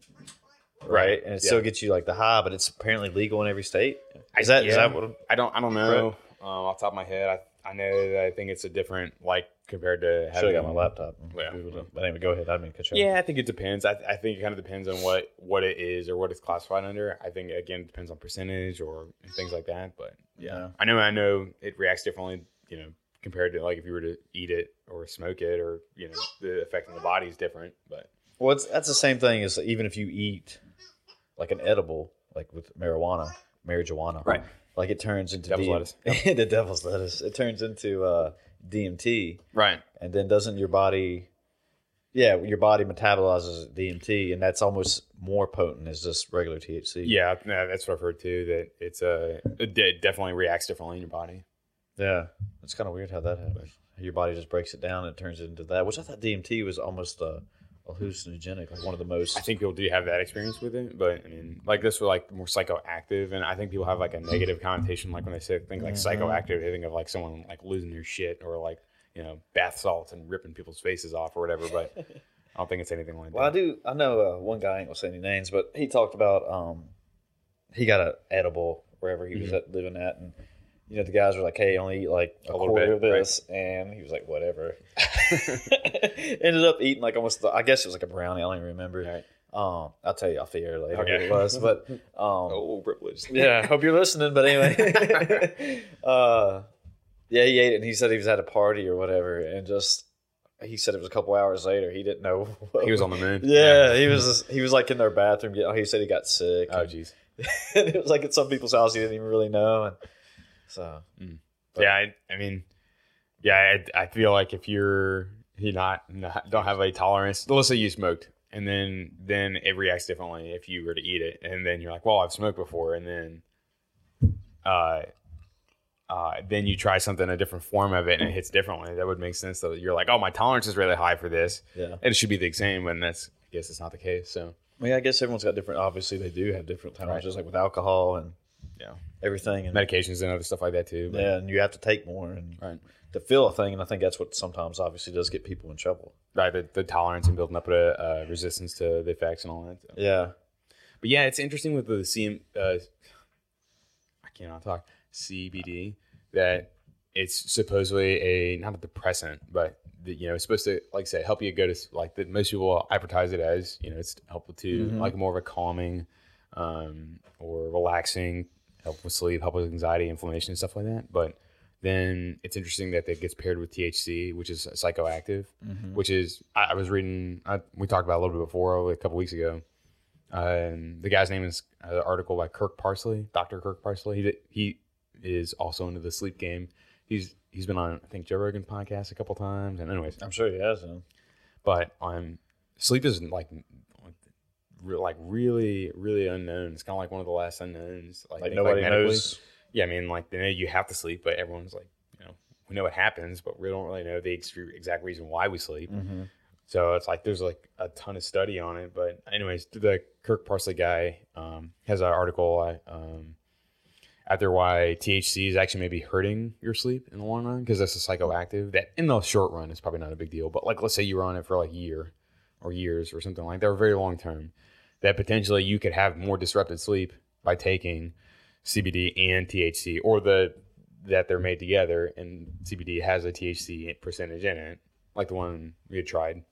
right? Right, And it yeah. still gets you like the high, but it's apparently legal in every state. Is that is yeah. that what? I don't. I don't know. Um, off the top of my head, I, I know that I think it's a different like compared to Should having have got my laptop. Yeah. But anyway, go ahead. I mean to cut you off. Yeah, I think it depends. I, I think it kind of depends on what what it is or what it's classified under. I think again it depends on percentage or things like that. But yeah, Yeah. I know I know it reacts differently. You know, compared to like if you were to eat it or smoke it or you know the effect on the body is different. But Well, it's, that's the same thing as even if you eat like an edible, like with marijuana, marijuana, Right. Like it turns into Devil's lettuce. the devil's lettuce. It turns into uh, DMT, right, and then doesn't your body? Yeah, your body metabolizes DMT, and that's almost more potent as just regular THC. yeah, that's what I've heard too. That it's a it definitely reacts differently in your body. yeah. It's kind of weird how that happens. Your body just breaks it down and it turns it into that. Which I thought DMT was almost uh, hallucinogenic, like one of the most. I think people do have that experience with it, but I mean, like this was like more psychoactive, and I think people have like a negative connotation, like when they say think like Mhm. psychoactive, they think of like someone like losing their shit or like you know bath salts and ripping people's faces off or whatever. But I don't think it's anything like that. Well, I do. I know uh, one guy. I ain't gonna say any names, but he talked about um, he got an edible wherever he was at, living at, and you know the guys were like, "Hey, only eat like a, A little quarter bit, of this," and he was like, "Whatever." Ended up eating like almost. The, I guess it was like a brownie. I don't even remember. Right. Um, I'll tell you off the air later what Okay. it was, but um, Oh, privileged. yeah, hope you're listening. But anyway, uh, yeah, he ate it, and he said he was at a party or whatever, and just he said it was a couple hours later. He didn't know what He was on the moon. yeah, he was. He was like in their bathroom. He said he got sick. Oh, jeez. it was like at some people's house he didn't even really know. And so But- Yeah, I, I mean, yeah, I, I feel like if you're you not, not don't have a tolerance, let's say you smoked, and then then it reacts differently if you were to eat it, and then you're like, well, I've smoked before, and then uh, uh, then you try something a different form of it, and it hits differently. That would make sense. That you're like, oh, my tolerance is really high for this, yeah, and it should be the same, and that's I guess it's not the case. So I mean, I guess everyone's got different. Obviously, they do have different tolerances, like with alcohol and yeah, everything. And medications and other stuff like that too. but- yeah, and you have to take more and Right. to feel a thing. And I think that's what sometimes obviously does get people in trouble. Right, the, the tolerance and building up a uh, resistance to the effects and all that. So. Yeah, But yeah, it's interesting with the CM. Uh, I cannot talk CBD that it's supposedly a not a depressant, but the, you know it's supposed to like I say help you go to s- like the, most people advertise it as you know it's helpful to Mhm. like more of a calming um, or relaxing, help with sleep, help with anxiety, inflammation, and stuff like that. But then it's interesting that that gets paired with THC, which is psychoactive which is I, I was reading. I, we talked about it a little bit before a couple weeks ago. Um, the guy's name is uh, an article by Kirk Parsley, Doctor Kirk Parsley. He he is also into the sleep game. He's he's been on I think Joe Rogan podcast a couple times. And anyways, I'm sure he has them. but um, sleep isn't like re- like really really unknown. It's kind of like one of the last unknowns. Like, Like nobody medically. knows. Yeah, I mean, like they know you have to sleep, but everyone's like, you know, we know it happens, but we don't really know the ex- exact reason why we sleep. Mm-hmm. So it's like there's like a ton of study on it. But anyways, the Kirk Parsley guy um, has an article. I, um, out there why THC is actually maybe hurting your sleep in the long run because that's a psychoactive that in the short run is probably not a big deal. But like let's say you were on it for like a year or years or something like that, or very long term, that potentially you could have more disrupted sleep by taking CBD and THC or the that they're made together and CBD has a THC percentage in it, like the one we had tried.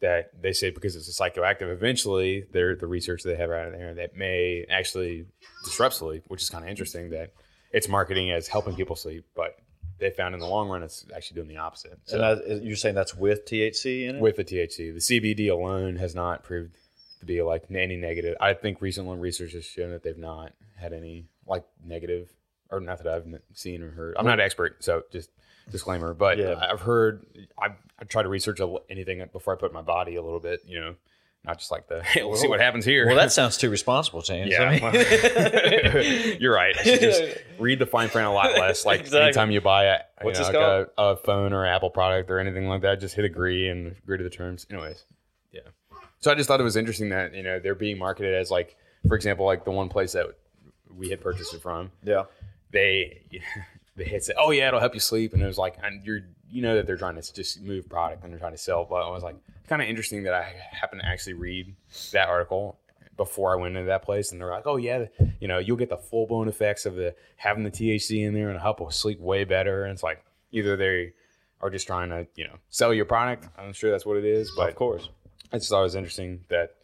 That they say because it's a psychoactive, eventually they're the research they have out there that may actually disrupt sleep, which is kind of interesting that it's marketing as helping people sleep, but they found in the long run it's actually doing the opposite. So that, you're saying that's with THC in it? with the THC. The CBD alone has not proved to be like any negative. I think recently research has shown that they've not had any like negative, or not that I've seen or heard. I'm not an expert, so just disclaimer. But Yeah. I've heard. I I try to research anything before I put my body a little bit. You know, not just like the hey, we'll see what happens here. well, that sounds too responsible, James. Yeah, I mean- you're right. Just read the fine print a lot less. Like Exactly. anytime you buy a, you What's know, like a, a phone or Apple product or anything like that, just hit agree and agree to the terms. Anyways. So I just thought it was interesting that you know they're being marketed as like, for example, like the one place that we had purchased it from, yeah. they they had said, "Oh yeah, it'll help you sleep," and it was like, and you're you know that they're trying to just move product and they're trying to sell. But I was like, kind of interesting that I happened to actually read that article before I went into that place, and they're like, "Oh yeah, you know, you'll get the full blown effects of the having the THC in there and help us sleep way better." And it's like either they are just trying to you know sell your product. I'm sure that's what it is, but Of course. I just thought it was interesting that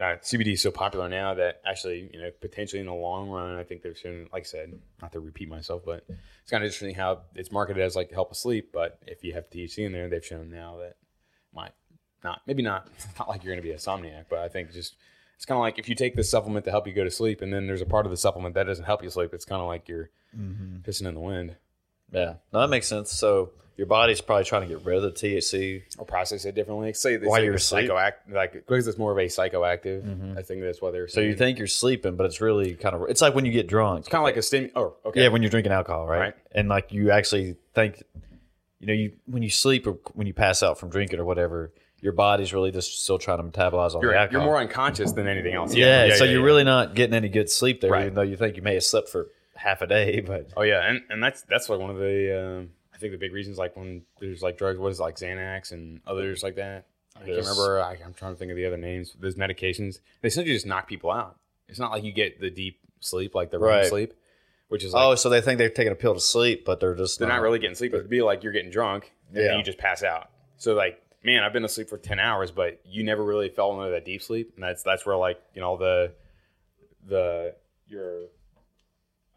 uh, CBD is so popular now that actually, you know, potentially in the long run, I think they've shown, like I said, not to repeat myself, but it's kind of interesting how it's marketed as like to help us sleep. But if you have THC in there, they've shown now that might not, maybe not, not like you're going to be a somniac, but I think just it's kind of like if you take this supplement to help you go to sleep, and then there's a part of the supplement that doesn't help you sleep, it's kind of like you're pissing in the wind Yeah. No, that makes sense. So your body's probably trying to get rid of the THC. or process it differently. Say they While say you're psychoactive, like because it's more of a psychoactive. I think that's why they're So you think you're sleeping, but it's really kind of it's like when you get drunk. It's kind of like a stim. Oh, okay. Yeah, when you're drinking alcohol, right? Right. And like you actually think, you know, you when you sleep or when you pass out from drinking or whatever, your body's really just still trying to metabolize all you're, the alcohol. you're more unconscious than anything else. yeah, so yeah, you're yeah. really not getting any good sleep there, Right. even though you think you may have slept for half a day. But Oh yeah, and, and that's that's like one of the um, think the big reasons like when there's like drugs, what is it, like Xanax and others like that. I can't remember. I, I'm trying to think of the other names. Those medications they essentially just knock people out. It's not like you get the deep sleep like the REM Right. sleep, which is like oh, so they think they're taking a pill to sleep, but they're just they're not really getting sleep. It'd be like you're getting drunk and Yeah. then you just pass out. So like, man, I've been asleep for ten hours, but you never really fell into that deep sleep, and that's that's where like you know the the your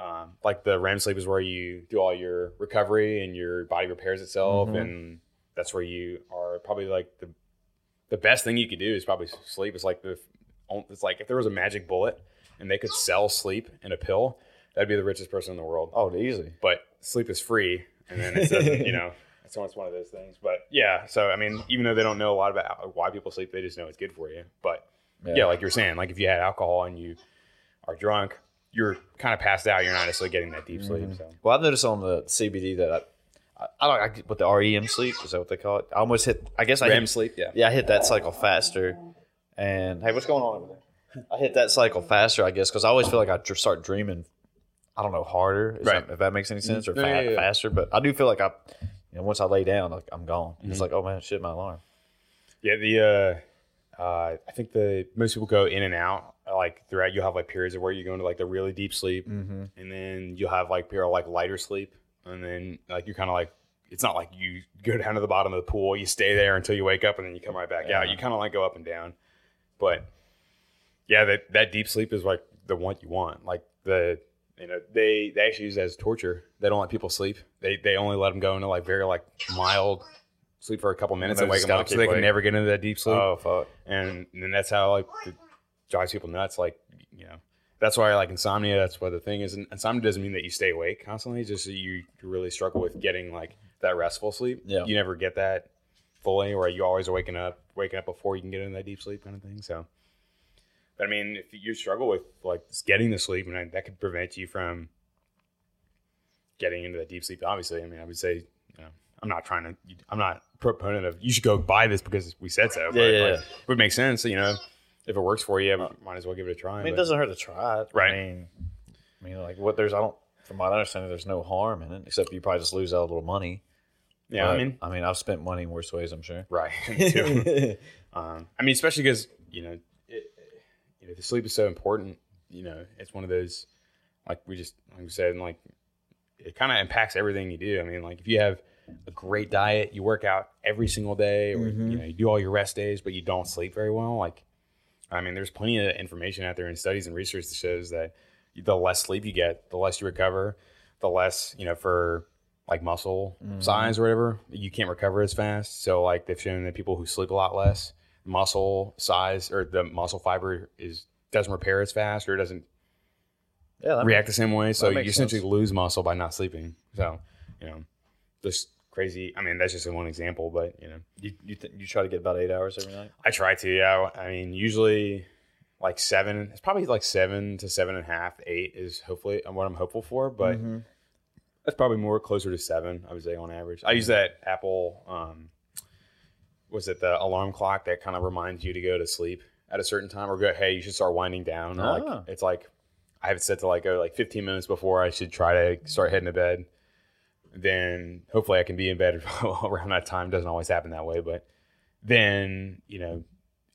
um, like the REM sleep is where you do all your recovery and your body repairs itself, Mhm. and that's where you are probably like the the best thing you could do is probably sleep. It's like the it's like if there was a magic bullet and they could sell sleep in a pill, that'd be the richest person in the world Oh, easy. but sleep is free, and then it doesn't, you know, it's almost one of those things. But yeah, so I mean, even though they don't know a lot about why people sleep, they just know it's good for you. But yeah, like you're saying, like if you had alcohol and you are drunk, you're kind of passed out. You're not necessarily getting that deep sleep. So Well, I've noticed on the CBD that I, I, I don't I, get- what the REM sleep is that what they call it? I almost hit. I guess I REM hit, sleep, yeah. Yeah, I hit that cycle faster. And hey, what's going on over there? I hit that cycle faster, I guess, because I always feel like I dr- start dreaming. I don't know harder, Right. that- if that makes any sense, or fa- yeah, yeah, yeah. faster. But I do feel like I, you know, once I lay down, like I'm gone. Mm-hmm. It's like, oh man, shit, my alarm. Yeah, the uh, uh, I think the most people go in and out like throughout. You'll have like periods of where you go into like the really deep sleep, Mm-hmm. and then you'll have like period of, like lighter sleep, and then like you're kind of like it's not like you go down to the bottom of the pool, you stay there until you wake up, and then you come right back out. Yeah. You kind of like go up and down, but yeah, that that deep sleep is like the one you want. Like the you know they they actually use it as torture. They don't let people sleep. They they only let them go into like very like mild sleep for a couple minutes they and wake them up, so they can awake. never get into that deep sleep Oh fuck. and then that's how like it drives people nuts. Like you know, that's why I like insomnia. That's why the thing is, insomnia doesn't mean that you stay awake constantly. It's just that you really struggle with getting like that restful sleep. Yeah. you never get that fully, or you always are waking up, waking up before you can get into that deep sleep kind of thing. So, but I mean, if you struggle with like just getting the sleep, and that could prevent you from getting into that deep sleep. Obviously, I mean, I would say. You know, I'm not trying to. I'm not proponent of you should go buy this because we said so. but, Yeah, yeah, like, yeah. it would make sense. You know, if it works for you, might as well give it a try. I mean, it doesn't hurt to try it. Right. I mean, I mean, like what there's I don't from my understanding, there's no harm in it except you probably just lose out a little money. Yeah, But, I mean, I mean, I've spent money in worse ways. I'm sure. right. Um, I mean, especially because you know, it, you know, the sleep is so important. You know, it's one of those like we just like we said, and like it kind of impacts everything you do. I mean, like if you have a great diet, you work out every single day, or you know, you do all your rest days, but you don't sleep very well. Like, I mean, there's plenty of information out there in studies and research that shows that the less sleep you get, the less you recover, the less you know for like muscle size or whatever, you can't recover as fast. So like they've shown that people who sleep a lot less, muscle size or the muscle fiber is doesn't repair as fast or it doesn't Yeah, react the same way. So you essentially sense. lose muscle by not sleeping. So, you know, just crazy. I mean, that's just one example, but you know, You you, th- you try to get about eight hours every night. I try to. Yeah, I mean, usually like seven. It's probably like seven to seven and a half, eight is hopefully what I'm hopeful for. But Mm-hmm. that's probably more closer to seven. I would say on average. I use that Apple. Um, was it the alarm clock that kind of reminds you to go to sleep at a certain time or go? Hey, you should start winding down. Or Ah. like it's like I have it set to like go like 15 minutes before I should try to start heading to bed. Then hopefully I can be in bed around that time. Doesn't always happen that way, but then you know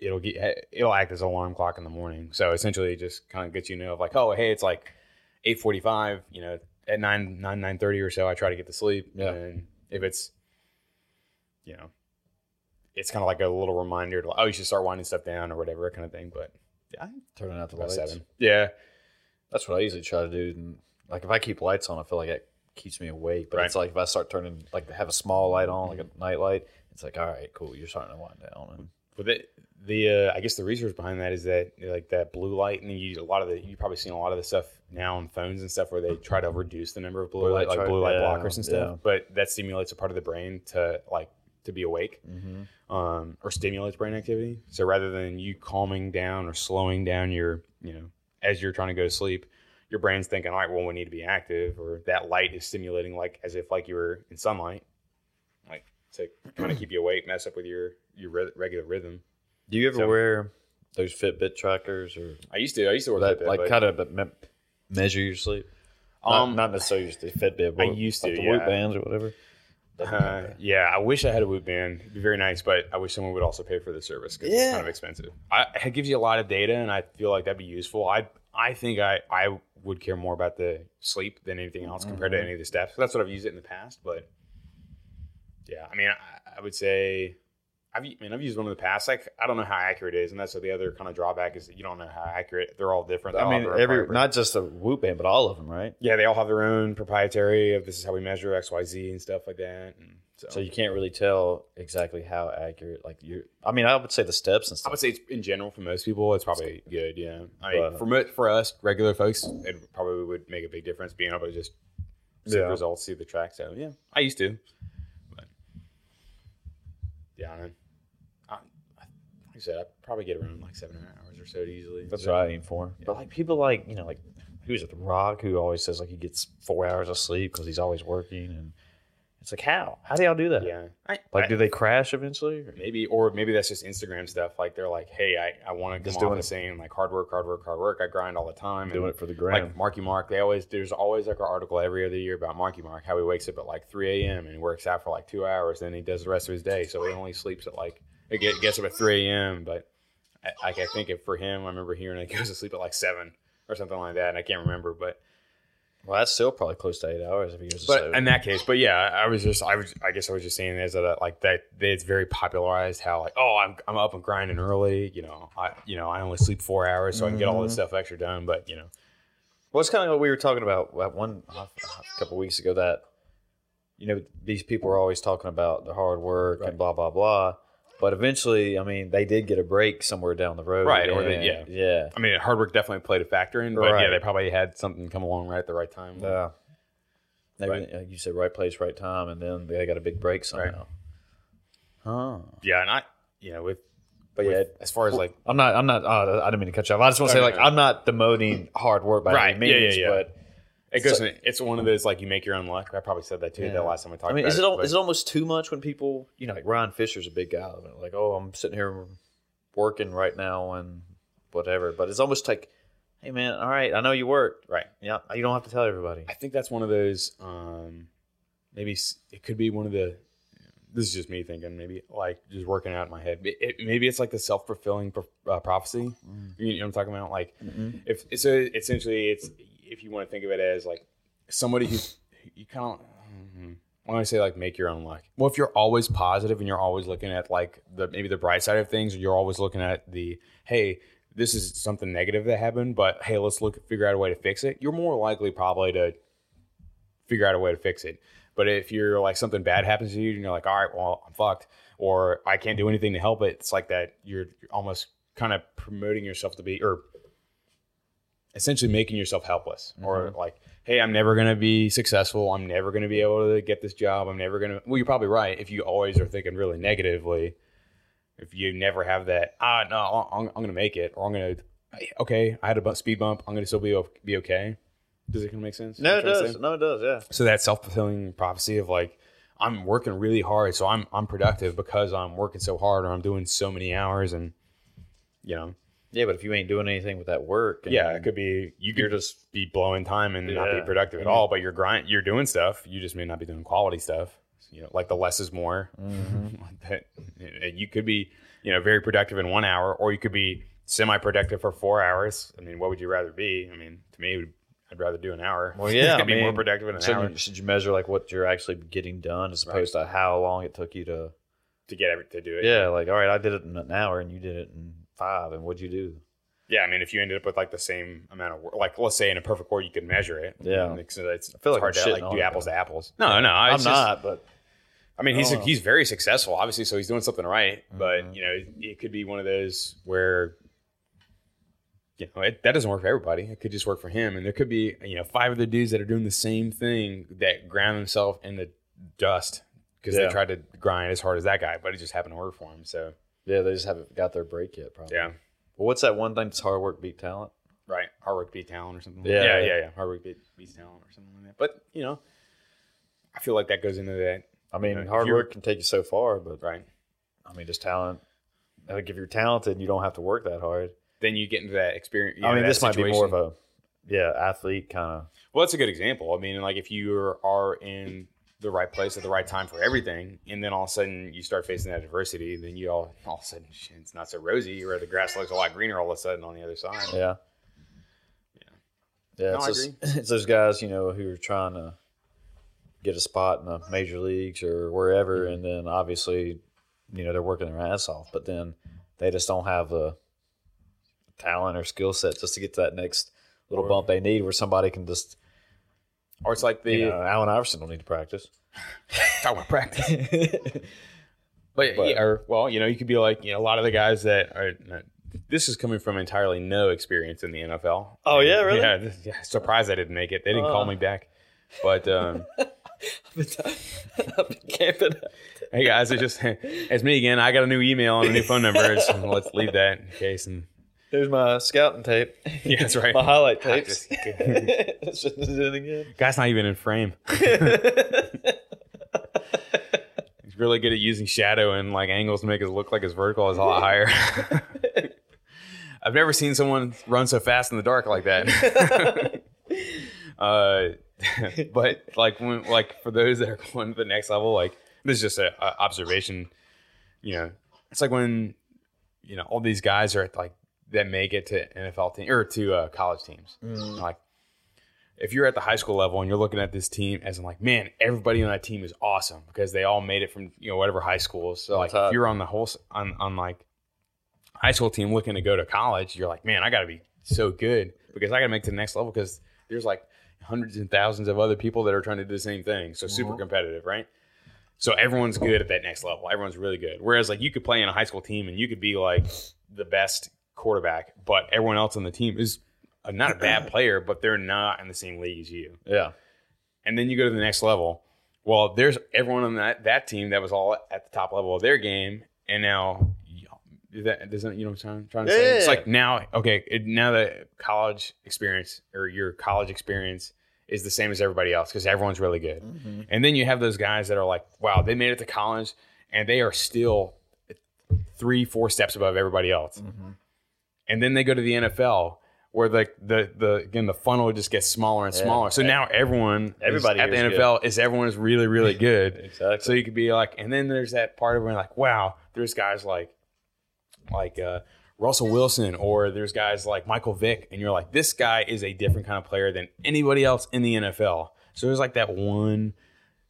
it'll get it'll act as an alarm clock in the morning. So essentially, it just kind of gets you know of like, oh, hey, it's like eight forty five. You know, at nine nine nine thirty or so, I try to get to sleep. Yeah. And if it's, you know, it's kind of like a little reminder to like, oh, you should start winding stuff down or whatever kind of thing. But yeah, Turning out the lights. seven. Yeah. That's what I usually try to do. And like if I keep lights on, I feel like it keeps me awake. But Right. it's like if I start turning like have a small light on, like a night light, it's like all right, cool, you're starting to wind down. And But the the uh, I guess the research behind that is that like that blue light, and you a lot of the you've probably seen a lot of the stuff now on phones and stuff where they try to reduce the number of blue, Blue light, light like blue light yeah, blockers and stuff. yeah. But that stimulates a part of the brain to like to be awake, Mm-hmm. um, or stimulates brain activity. So rather than you calming down or slowing down your you know as you're trying to go to sleep, your brain's thinking, all right, well, we need to be active, or that light is stimulating like as if like you were in sunlight, like to kind of keep you awake, mess up with your your re- regular rhythm. do you ever So- wear those Fitbit trackers or I used to. I used to wear that Fitbit, like kind of me- measure your sleep? Um, not, not necessarily just the Fitbit. But I used like to, the Whoop yeah. bands or whatever. Uh, yeah, I wish I had a Whoop band. It'd be very nice, but I wish someone would also pay for the service because it's kind of expensive. I, it gives you a lot of data, and I feel like that'd be useful. I I think I I would care more about the sleep than anything else compared Mm-hmm. to any of the steps. That's what I've used it in the past, but yeah, I mean, I, I would say. I've, I mean, I've used one in the past. Like, I don't know how accurate it is, and that's the other kind of drawback is that you don't know how accurate. They're all different. They I all mean, have their own every not just the Whoop band, but all of them, right? yeah, they all have their own proprietary of this is how we measure X, Y, Z and stuff like that. And so, So you can't really tell exactly how accurate. Like you, I mean, I would say the steps and I would say it's, in general for most people, it's probably good. Yeah, I mean, But- for mo- for us regular folks, it probably would make a big difference being able to just see Yeah. the results, see the track. So yeah, I used to, but yeah. I, I, like I said, I probably get around like seven hours or so easily. That's So- what I aim for. But like people like you know like who's at The Rock who always says like he gets four hours of sleep because he's always working, and it's like how how do y'all do that? Yeah, I, Like, I- do they crash eventually? Or? maybe or maybe that's just Instagram stuff. Like they're like, hey, I, I want to Just come off doing and it. saying like hard work, hard work, hard work. I grind all the time. Doing and it for the gram. like Marky Mark, they always there's always like an article every other year about Marky Mark, how he wakes up at like 3 a.m. and he works out for like two hours, then he does the rest of his day. So he only sleeps at like it get, gets up at 3 a.m. But I, I I think if for him, I remember hearing he goes to sleep at like seven or something like that, and I can't remember, but well, that's still probably close to eight hours if he goes to but seven. in that case, but yeah, I was just I was I guess I was just saying is that uh, like that, that it's very popularized how like oh I'm I'm up and grinding early, you know I you know I only sleep four hours so I can get all this stuff extra done, but you know Well, it's kind of what we were talking about one a couple weeks ago that you know these people are always talking about the hard work Right. and blah blah blah, but eventually, I mean, they did get a break somewhere down the road, Right, or they- yeah. yeah, I mean, hard work definitely played a factor in, but yeah, they probably had something come along right at the right time. yeah. Maybe, Right. like you said right place, right time, and then they got a big break somehow. Huh. Yeah, and I, you know, with, But with- yeah, as far as like, I'm not. I'm not. Uh, I didn't mean to cut you off. I just want to say, like. I'm not demoting hard work by Right, any yeah, yeah, yeah. but it goes, So- it's one of those like you make your own luck. I probably said that too Yeah. the last time we talked. I mean, about is it, but- is it almost too much when people, you know, like Ryan Fisher's a big guy, like, oh, I'm sitting here working right now and whatever, but it's almost like hey man, all right, I know you work. Right. Yeah, you don't have to tell everybody. I think that's one of those. Um, maybe it could be one of the. This is just me thinking. Maybe like just working out in my head. It, it- maybe it's like the self fulfilling uh, prophecy. You know what I'm talking about? Like if so, essentially, it's if you want to think of it as like somebody who you kind of. Mm-hmm. I want to say like make your own luck. Well, if you're always positive and you're always looking at like the maybe the bright side of things, or you're always looking at the hey, this is something negative that happened, but hey, let's look figure out a way to fix it. You're more likely probably to figure out a way to fix it. But if you're like something bad happens to you and you're like, all right, well, I'm fucked, or I can't do anything to help it, it's like that you're you're almost kind of promoting yourself to be, or essentially making yourself helpless, or like, hey, I'm never gonna be successful. I'm never gonna be able to get this job. I'm never gonna. Well, you're probably right. If you always are thinking really negatively, if you never have that, ah, no, I'm, I'm gonna make it, or I'm gonna, okay, I had a speed bump. I'm gonna still be be okay. Does it kind of make sense? no, it to does. No, it does. Yeah. so that self-fulfilling prophecy of like i'm working really hard so i'm i'm productive because i'm working so hard or i'm doing so many hours and you know Yeah, but if you ain't doing anything with that work, and- yeah it could be you could just be blowing time and not be productive at mm-hmm. all but you're grind you're doing stuff. You just may not be doing quality stuff. You know like the less is more. Mm-hmm. That you could be you know very productive in one hour or you could be semi-productive for four hours. I mean what would you rather be? I mean to me i'd rather do an hour. Well, yeah, I be more productive in an should hour. you, should you measure like what you're actually getting done as opposed to how long it took you to? to get every, to do it. Yeah, like all right, I did it in an hour and you did it in five, and what'd you do? Yeah, I mean, if you ended up with like the same amount of work, like let's say in a perfect world, you could measure it. Yeah. So it's, I feel like hard to like do apples to apples. No, no, I'm just- not, but I mean, he's I don't he's very successful, obviously, so he's doing something right. Mm-hmm. But you know, it could be one of those where you know it, that doesn't work for everybody. It could just work for him, and there could be you know five other dudes that are doing the same thing that ground themselves in the dust because Yeah. they tried to grind as hard as that guy, but it just happened to work for him. So yeah, they just haven't got their break yet. Probably. yeah, Well, what's that one thing that's hard work beat talent? right. Hard work beat talent or something. Yeah, yeah, yeah. yeah, yeah. Hard work beat, beats talent or something like that. But you know, I feel like that goes into that. I mean, Yeah, if hard work can take you so far, but Right. I mean, just talent. Like if you're talented, and you don't have to work that hard. Then you get into that experience. I mean, this might be more of a yeah athlete kind of. Well, that's a good example. I mean, like if you are in the right place at the right time for everything, and then all of a sudden you start facing that adversity, then you all all of a sudden it's not so rosy, or the grass looks a lot greener all of a sudden on the other side. Yeah. Yeah, No, it's, I those, it's those guys, you know, who are trying to get a spot in the major leagues or wherever, Mm-hmm. and then obviously, you know, they're working their ass off, but then they just don't have the talent or skill set just to get to that next little Or- bump they need, where somebody can just, Or it's like the you know, Allen Iverson don't need to practice. talk about practice. But, But- yeah, or well, you know, you could be like, you know, a lot of the guys that are. This is coming from entirely no experience in the NFL. Oh, yeah, really? Yeah, th- yeah. Surprised I didn't make it. They didn't call Oh. me back. But um, I've been camping. hey guys, it's just it's me again. I got a new email and a new phone number. So let's leave that in case. And There's my scouting tape. yeah, that's right. My highlight tapes. just- Shouldn't it again. Guy's not even in frame. He's really good at using shadow and like angles to make it look like his vertical is a lot higher. I've never seen someone run so fast in the dark like that. uh, but like when like for those that are going to the next level, like this is just a, a observation. You know, it's like when you know all these guys are at like that make it to NFL team or to uh, college teams. Like if you're at the high school level and you're looking at this team as in like, man, everybody on that team is awesome because they all made it from you know whatever high schools. So like top. if you're on the whole on on like high school team looking to go to college, you're like, man, I got to be so good because I got to make it to the next level because there's like hundreds and thousands of other people that are trying to do the same thing. So super competitive, right? So everyone's good at that next level. Everyone's really good. Whereas like you could play in a high school team and you could be like the best quarterback, but everyone else on the team is not a bad player, but they're not in the same league as you. Yeah. And then you go to the next level. Well, there's everyone on that that team that was all at the top level of their game, and now that doesn't you know what I'm trying, trying to say? Yeah, It's like now, okay, it, now the college experience or your college experience is the same as everybody else because everyone's really good. Mm-hmm. And then you have those guys that are like, wow, they made it to college and they are still three, four steps above everybody else. Mm-hmm. And then they go to the NFL where the the the again the funnel just gets smaller and Yeah. smaller. So now everyone, Everybody at the is good. NFL is everyone is really really good. Exactly. So you could be like, and then there's that part of where like, wow, there's guys like like uh, Russell Wilson, or there's guys like Michael Vick, and you're like, this guy is a different kind of player than anybody else in the NFL. So there's like that one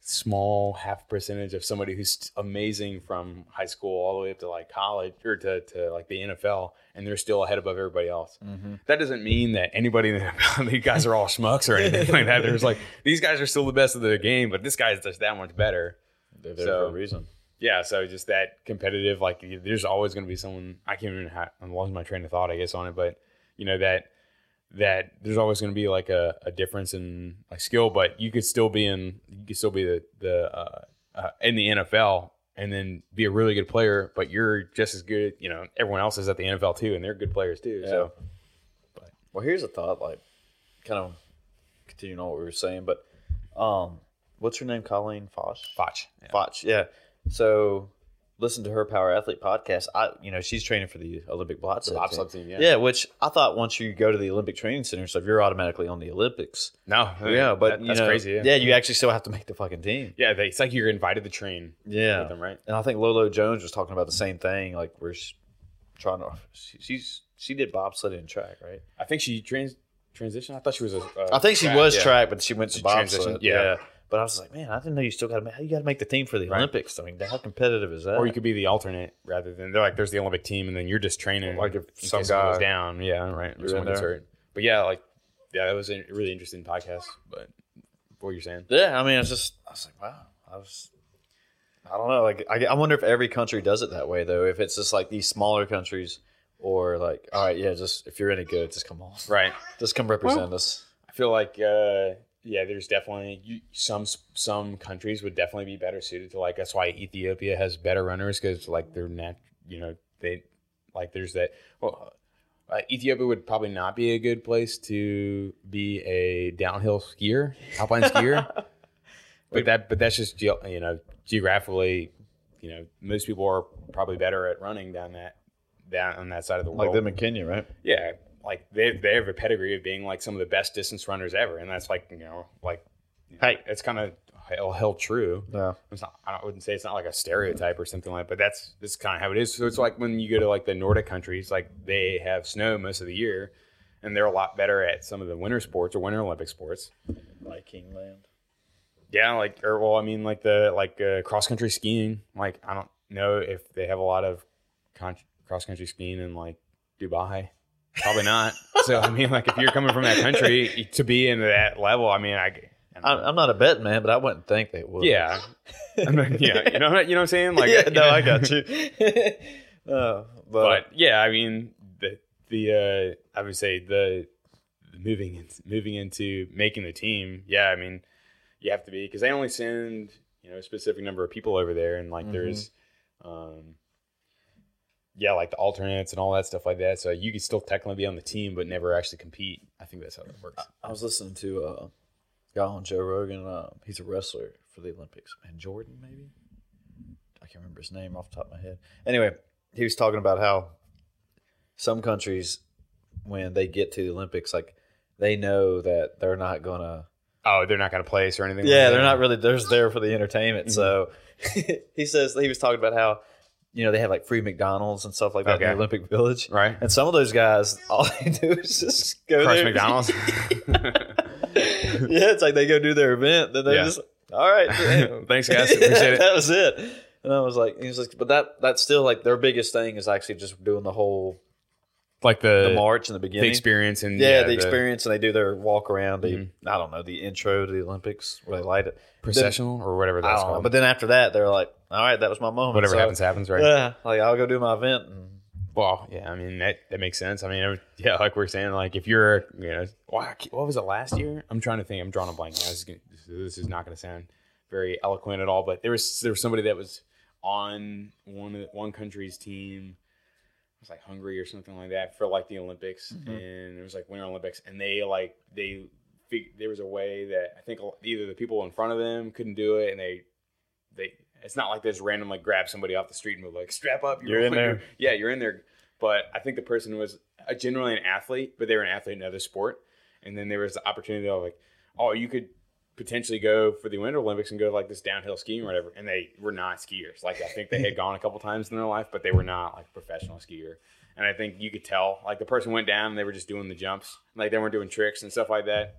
small half percentage of somebody who's amazing from high school all the way up to like college or to, to like the NFL, and they're still ahead above everybody else. Mm-hmm. That doesn't mean that anybody in the NFL, these guys are all schmucks or anything like that. There's like these guys are still the best of the game, but this guy's just that much better. They're there So- for a reason. Yeah, so just that competitive, like there's always going to be someone. I can't even. Have, I'm losing my train of thought, I guess, on it, but you know that that there's always going to be like a, a difference in like skill, but you could still be in. You could still be the the uh, uh, in the NFL and then be a really good player, but you're just as good. You know, everyone else is at the NFL too, and they're good players too. So Well, here's a thought, like kind of continuing on what we were saying, but um, what's her name? Colleen Fotsch. Fotsch, yeah. Fotsch, yeah. So listen to her Power Athlete podcast. I, you know, she's training for the Olympic bobsled bobsled team, yeah. yeah. Which I thought once you go to the Olympic Training Center, so if you're automatically on the Olympics. no, Yeah, but that- you that's know, crazy. Yeah, Yeah, you actually still have to make the fucking team. yeah. They, it's like you're invited to train Yeah, with them, right? and I think Lolo Jones was talking about the same thing. Like we're trying to. she- She's she did bobsled and track, right? I think she trans transition. I thought she was a. Uh, I think she track, was yeah. track, but she went to She bobsled. transitioned, yeah. But I was like, man, I didn't know you still got to. How you got to make the team for the Right. Olympics? I mean, how competitive is that? Or you could be the alternate rather than they're like there's the Olympic team and then you're just training Like if in some case someone goes down. Yeah, right. Or You're someone gets hurt. But yeah, like yeah, that was a really interesting podcast. But what you're saying? Yeah, I mean, it's just I was like, wow, I was, I don't know, like I, I wonder if every country does it that way though. If it's just like these smaller countries, or like, all right, yeah, just if you're any good, just come on, Right. just come represent us. I feel like uh, yeah, there's definitely you, some some countries would definitely be better suited to like that's why Ethiopia has better runners because like they're not you know they like there's that well. Uh, Ethiopia would probably not be a good place to be a downhill skier, alpine skier. but that, but that's just geo- you know geographically, you know, most people are probably better at running down that down on that side of the world. Like them in Kenya, right? yeah, like they they have a pedigree of being like some of the best distance runners ever, and that's like you know like Hey. it's kind of held, held true. Yeah. It's not, I wouldn't say it's not like a stereotype or something like, that, but that's that's kind of how it is. So it's like when you go to like the Nordic countries, like they have snow most of the year, and they're a lot better at some of the winter sports or winter Olympic sports. like Kingland. Yeah, like or well, I mean, like the like uh, cross country skiing. Like I don't know if they have a lot of con- cross country skiing in like Dubai. Probably not. so I mean, like if you're coming from that country to be in that level, I mean, I. I don't I, know. I'm not a betting man, but I wouldn't think they would. yeah, I mean, yeah, you know, you know what I'm saying? Like, yeah, no, know- I got you. uh, but, but yeah, I mean the the uh, I would say the, the moving in, moving into making the team. Yeah, I mean you have to be because they only send you know a specific number of people over there, and like Mhm. there's um yeah like the alternates and all that stuff like that. So you could still technically be on the team, but never actually compete. I think that's how that works. I was listening to uh, a guy on Joe Rogan. Uh, he's a wrestler for the Olympics. And Jordan, maybe? I can't remember his name off the top of my head. Anyway, he was talking about how some countries, when they get to the Olympics, like they know that they're not going to. Oh, they're not going to place or anything. Yeah, like they're not really. They're just there for the entertainment. So he says he was talking about how. You know, they have like free McDonald's and stuff like that in the Olympic Village. right. And some of those guys, all they do is just go Crush there. McDonald's. yeah, it's like they go do their event, then they're Yeah. just all right. Thanks, guys. Appreciate it. that was it. And I was like, he was like, but that that's still like their biggest thing is actually just doing the whole Like the the march in the beginning, the experience and yeah, the experience, and they do their walk around. The Mhm. I don't know the intro to the Olympics where they light it. processional or whatever that's don't know. called. But then after that, they're like, all right, that was my moment. whatever So, happens, happens, right? Yeah, like I'll go do my event. And, Well, yeah, I mean that that makes sense. I mean, yeah, like we're saying, like if you're, you know, what was it last year? I'm trying to think. I'm drawing a blank. Now. This is, gonna, this is not going to sound very eloquent at all, but there was there was somebody that was on one one country's team. It was like Hungary or something like that for like the Olympics, mm-hmm. and it was like Winter Olympics, and they like they fig- there was a way that I think either the people in front of them couldn't do it, and they they it's not like they just randomly grab somebody off the street and move like strap up You're in there. yeah you're in there but i think the person was a generally an athlete, but they were an athlete in another sport. And then there was the opportunity of like, oh, you could potentially go for the Winter Olympics and go to like this downhill skiing or whatever. And they were not skiers. Like I think they had gone a couple times in their life, but they were not like a professional skier. And I think you could tell, like the person went down and they were just doing the jumps, like they weren't doing tricks and stuff like that.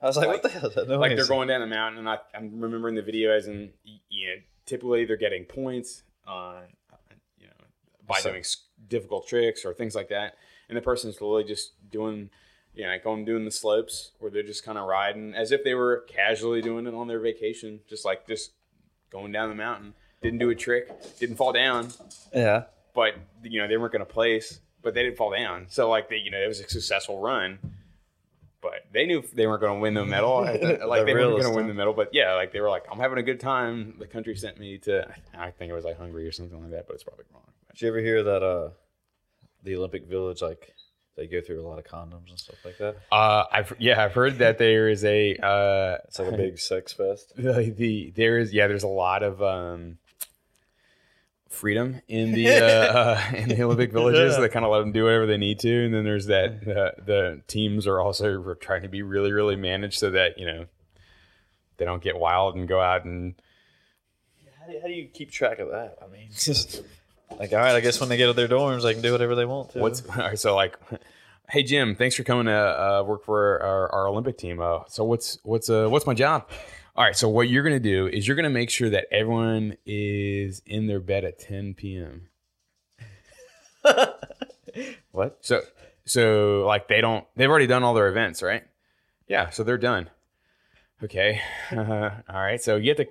I was like, Like- what the hell? that Like they're going down the mountain, and I, I'm remembering the video as in, you know, typically they're getting points on, you know, by So- doing difficult tricks or things like that. And the person's literally just doing, you know, going doing the slopes where they're just kind of riding as if they were casually doing it on their vacation, just like just going down the mountain. Didn't do a trick, didn't fall down, Yeah. but you know they weren't going to place, but they didn't fall down. So like they, you know, it was a successful run. But they knew they weren't going to win the medal. like The they weren't going to win the medal. But yeah, like they were like, I'm having a good time. The country sent me to, I think it was like Hungary or something like that, but it's probably wrong. Did you ever hear that uh, the Olympic Village, like, they go through a lot of condoms and stuff like that? Uh, I've yeah, I've heard that there is a uh, It's like a big sex fest. the, the there is yeah, there's a lot of um freedom in the uh, uh, in the Olympic villages. They kind of let them do whatever they need to, and then there's that the, the teams are also trying to be really really managed so that you know they don't get wild and go out and How do, you, how do you keep track of that? I mean, just like, all right, I guess when they get to their dorms, they can do whatever they want to. what's all right, so like. Hey Jim, thanks for coming to uh, work for our, our Olympic team. Uh, so what's what's uh, what's my job? All right, so what you're gonna do is you're gonna make sure that everyone is in their bed at 10 p.m. what? So so like they don't they've already done all their events, right? Yeah, so they're done. Okay. Uh, all right. So you have to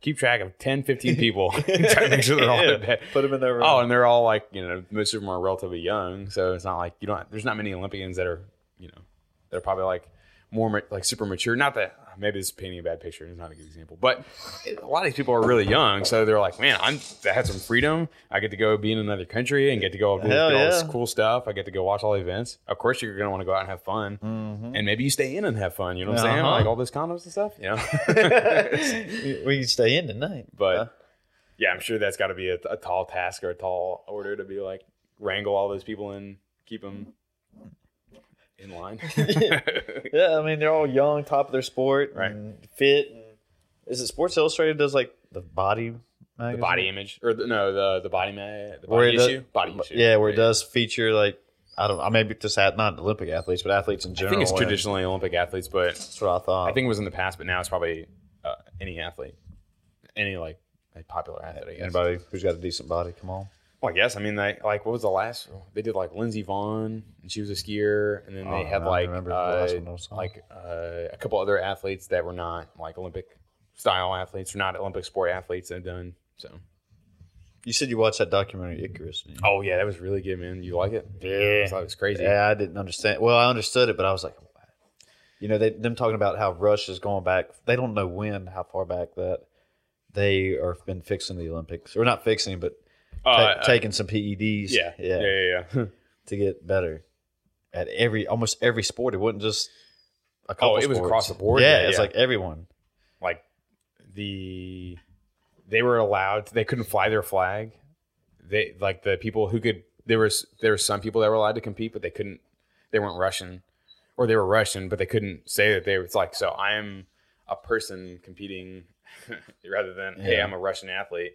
keep track of 10, 15 people. Try to make sure they're all in bed. Put them in their oh, room. Oh, and they're all like, you know, most of them are relatively young, so it's not like you don't there's not many Olympians that are, you know, they're probably like more like super mature. Not that maybe this is painting a bad picture. It's not a good example, but a lot of these people are really young, so they're like, man, I'm I had some freedom. I get to go be in another country and get to go do Hell all this cool stuff. I get to go watch all the events. Of course, you're gonna want to go out and have fun, and maybe you stay in and have fun. You know what I'm saying? Mm-hmm. Uh-huh. Like all those condoms and stuff. You know. we we can stay in tonight. but yeah, I'm sure that's got to be a, a tall task or a tall order to be like wrangle all those people and keep them in line. yeah, I mean they're all young, top of their sport, Right. and fit. And is it Sports Illustrated does like the body the body image or the, no the the body ma- the body it does- issue body issue Yeah, where it does feature like I don't know, maybe just at not Olympic athletes, but athletes in general. I think it's traditionally Olympic athletes, but That's what I thought. I think it was in the past, but now it's probably uh, any athlete, any like a popular athlete. I guess. anybody who's got a decent body, come on. Well, I guess. I mean, they, like, what was the last? They did like Lindsey Vonn, and she was a skier, and then they Oh, had like uh, one I saw. like uh, a couple other athletes that were not like Olympic style athletes, or not Olympic sport athletes have done. So, You said you watched that documentary Icarus. oh yeah, that was really good, man. You like it? Yeah. I thought it was crazy. Yeah, I didn't understand. Well, I understood it, but I was like, you know, they them talking about how Russia's going back. They don't know when, how far back that they are been fixing the Olympics, or not fixing, but Uh, taking some PEDs. yeah, yeah, yeah, yeah, yeah. to get better at every almost every sport. It wasn't just a couple. Oh, it was across the board? Yeah, Yeah, it's yeah. like everyone. like the they were allowed they couldn't fly their flag they like the people who could there was there were some people that were allowed to compete but they couldn't they weren't russian or they were russian but they couldn't say that they were it's like so i am a person competing rather than hey i'm a russian athlete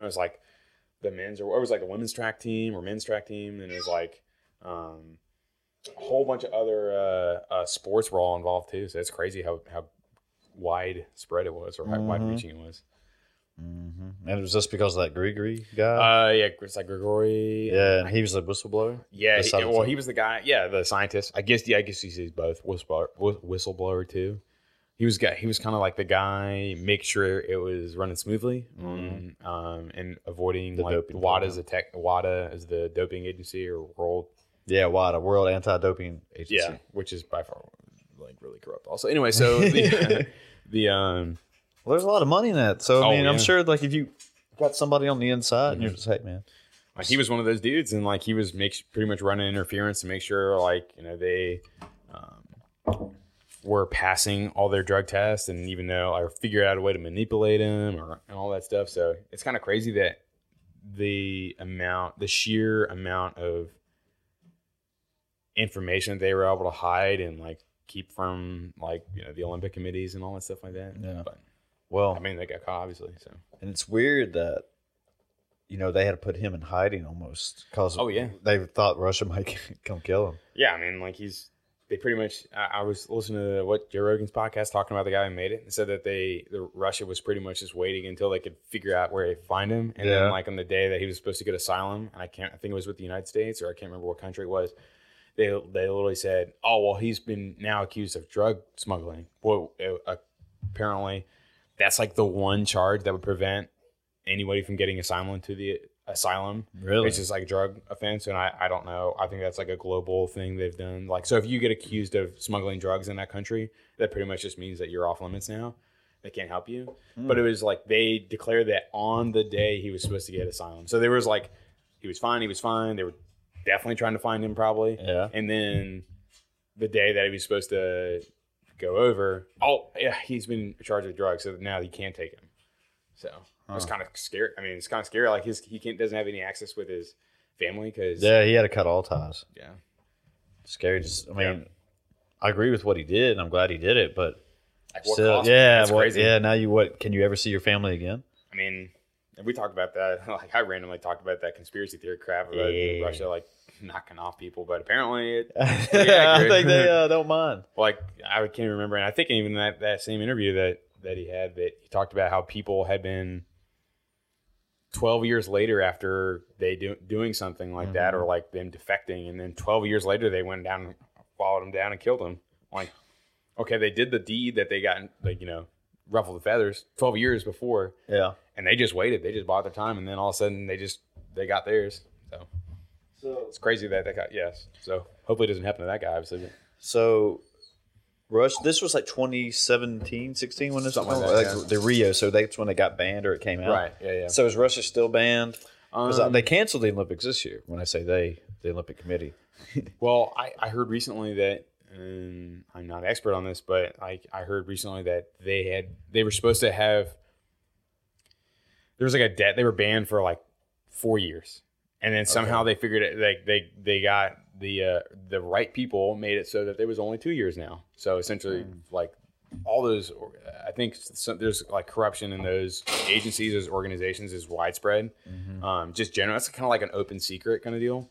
I was like the men's or it was like a women's track team or men's track team and it was like um a whole bunch of other uh, uh, sports were all involved too so it's crazy how how wide spread it was or how wide Mhm. reaching it was. hmm And it was just because of that Grigori guy. Uh, yeah, it's like Grigori. yeah, and he was a whistleblower. yeah. He, well, he was the guy. Yeah, the scientist. I guess. Yeah, I guess he's both whistleblower, whistleblower too. He was guy. He was kind of like the guy, make sure it was running smoothly, Mhm. um, um, and avoiding The like doping WADA as a tech. WADA is the doping agency or world. Yeah, WADA, World Anti-Doping Agency. Yeah, which is by far like really corrupt. Also, anyway, so the the um Well, there's a lot of money in that. So I Oh, mean, I'm sure like if you got somebody on the inside and you're Mm-hmm. just hey man, Like he was one of those dudes, and like he was makes pretty much running interference to make sure like you know they um, were passing all their drug tests, and even though I figured out a way to manipulate them or and all that stuff. So it's kind of crazy that the amount, the sheer amount of information that they were able to hide and like keep from like you know the Olympic committees and all that stuff like that. Yeah. But Well, I mean, they got caught obviously. So and it's weird that you know they had to put him in hiding almost because Oh, yeah. they thought Russia might come kill him. yeah, I mean, like he's they pretty much. I, I was listening to what Joe Rogan's podcast talking about the guy who made it and said that they the Russia was pretty much just waiting until they could figure out where to find him, and Yeah. then like on the day that he was supposed to get asylum, and I can't, I think it was with the United States or I can't remember what country it was. They they literally said, "Oh well, he's been now accused of drug smuggling." Well, uh, apparently, that's like the one charge that would prevent anybody from getting asylum to the asylum. Really? It's just like a drug offense, and I, I don't know. I think that's like a global thing they've done. Like, so if you get accused of smuggling drugs in that country, that pretty much just means that you're off limits now. They can't help you. Hmm. But it was like they declared that on the day he was supposed to get asylum. So there was like, he was fine, he was fine. They were definitely trying to find him, probably. Yeah. And then the day that he was supposed to go over, oh, yeah, he's been charged with drugs, so now he can't take him. So it was kind of scary. I mean, it's kind of scary. Like his he can't doesn't have any access with his family because Yeah, he had to cut all ties. yeah. Scary. Just, I mean, Yeah. I agree with what he did, and I'm glad he did it. But Like, still, cost? yeah, That's what, crazy. yeah. Now you what? Can you ever see your family again? I mean, and we talked about that. Like I randomly talked about that conspiracy theory crap about Yeah. Russia like knocking off people, but apparently it yeah, I think they uh, don't mind. like I can't remember, and I think even that that same interview that that he had that he talked about how people had been. 12 years later after they do, doing something like that mm-hmm. or like them defecting and then 12 years later they went down followed him down and killed him like okay they did the deed that they got like you know ruffled the feathers 12 years before Yeah. and they just waited. They just bought their time, and then all of a sudden they just they got theirs. So So, it's crazy that they got yes. So hopefully it doesn't happen to that guy. Obviously, but so Rush. This was like 2017, 16 when this Something like that, yeah. the Rio. So that's when they got banned or it came out. right, yeah, yeah. So is Russia still banned? Because Um, they canceled the Olympics this year. When I say they, the Olympic Committee. well, I, I heard recently that and I'm not an expert on this, but I I heard recently that they had they were supposed to have there was like a debt they were banned for like four years, and then somehow they figured it like they they got the uh, the right people made it so that there was only two years now. So essentially, like all those, I think some, there's like corruption in those agencies, those organizations is widespread. Um, just general, that's kind of like an open secret kind of deal,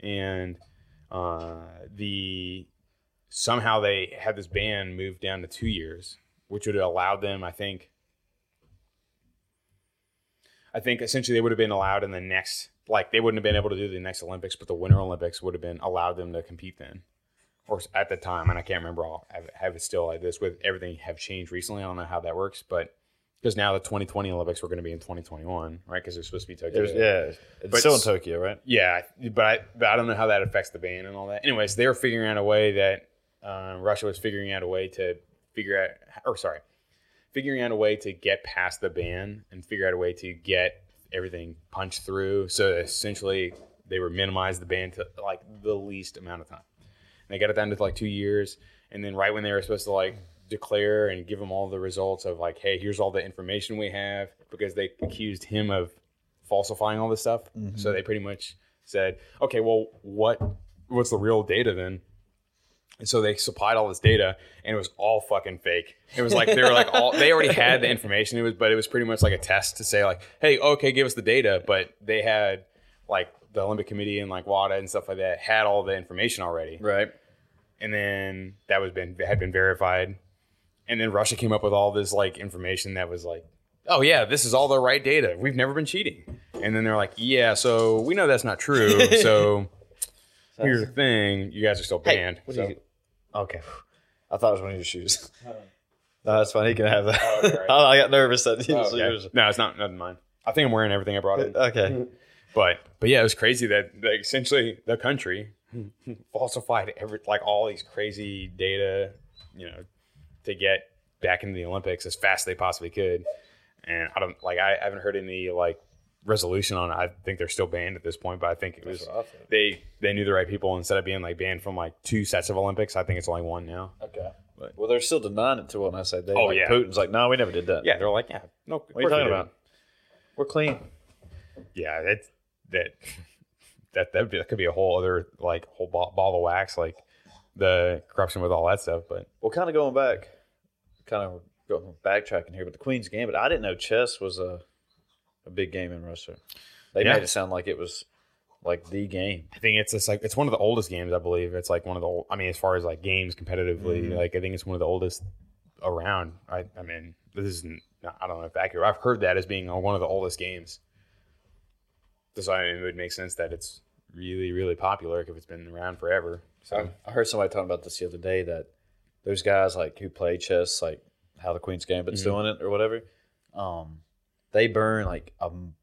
and uh, the somehow they had this ban moved down to two years, which would have allowed them, I think. I think essentially they would have been allowed in the next, like they wouldn't have been able to do the next Olympics, but the Winter Olympics would have been allowed them to compete then, or at the time. And I can't remember all have, have it still like this with everything have changed recently. I don't know how that works, but because now the 2020 Olympics were going to be in 2021, right? Because they're supposed to be Tokyo. There's, yeah, it's But still in Tokyo, right? Yeah, but I, but I don't know how that affects the ban and all that. Anyways, they were figuring out a way that uh, Russia was figuring out a way to figure out, or sorry, figuring out a way to get past the ban and figure out a way to get everything punched through. So essentially, they were minimized the ban to like the least amount of time. And they got it down to like two years, and then right when they were supposed to like declare and give them all the results of like, hey, here's all the information we have, because they accused him of falsifying all this stuff. Mm-hmm. So they pretty much said, okay, well, what what's the real data then? And so they supplied all this data, and it was all fucking fake. It was like they were like all they already had the information. It was, but it was pretty much like a test to say like, hey, okay, give us the data. But they had like the Olympic Committee and like WADA and stuff like that had all the information already, Right. and then that was been had been verified, and then Russia came up with all this like information that was like, oh yeah, this is all the right data. We've never been cheating, and then they're like, yeah, so we know that's not true. So here's the thing, you guys are still banned. What So- you? Okay. I thought it was one of your shoes. Oh. no, that's fine. He can have that. Oh, okay, right. Oh, I got nervous that it Oh, okay. yours. No, it's not nothing mine. I think I'm wearing everything I brought in. Okay. But but yeah, it was crazy that like, essentially the country falsified every like all these crazy data, you know, to get back into the Olympics as fast as they possibly could. And I don't like I haven't heard any like resolution on it. I think they're still banned at this point, but I think it was what they they knew the right people instead of being like banned from like two sets of Olympics. I think it's only one now. Okay. But- well, they're still denying it to when I say they. Oh, like, yeah. Putin's like, no, we never did that. Yeah, they're like, yeah, no. What are you talking about? We're clean. Yeah, that's that. that that, that could be a whole other like whole ball, ball of wax, like the corruption with all that stuff. But Well, kind of going back, kind of going backtracking here, but the Queen's Gambit, I didn't know chess was a a big game in Russia. They Yeah. made it sound like it was like the game. I think it's just like it's one of the oldest games. I believe it's like one of the. Old, I mean, as far as like games competitively, like I think it's one of the oldest around. I I mean, this is I don't know if accurate. I've heard that as being one of the oldest games. So I mean, it would make sense that it's really really popular if it's been around forever. So I heard somebody talking about this the other day that those guys like who play chess, like how the Queen's Gambit's Mm-hmm. doing it or whatever, um, they burn like um,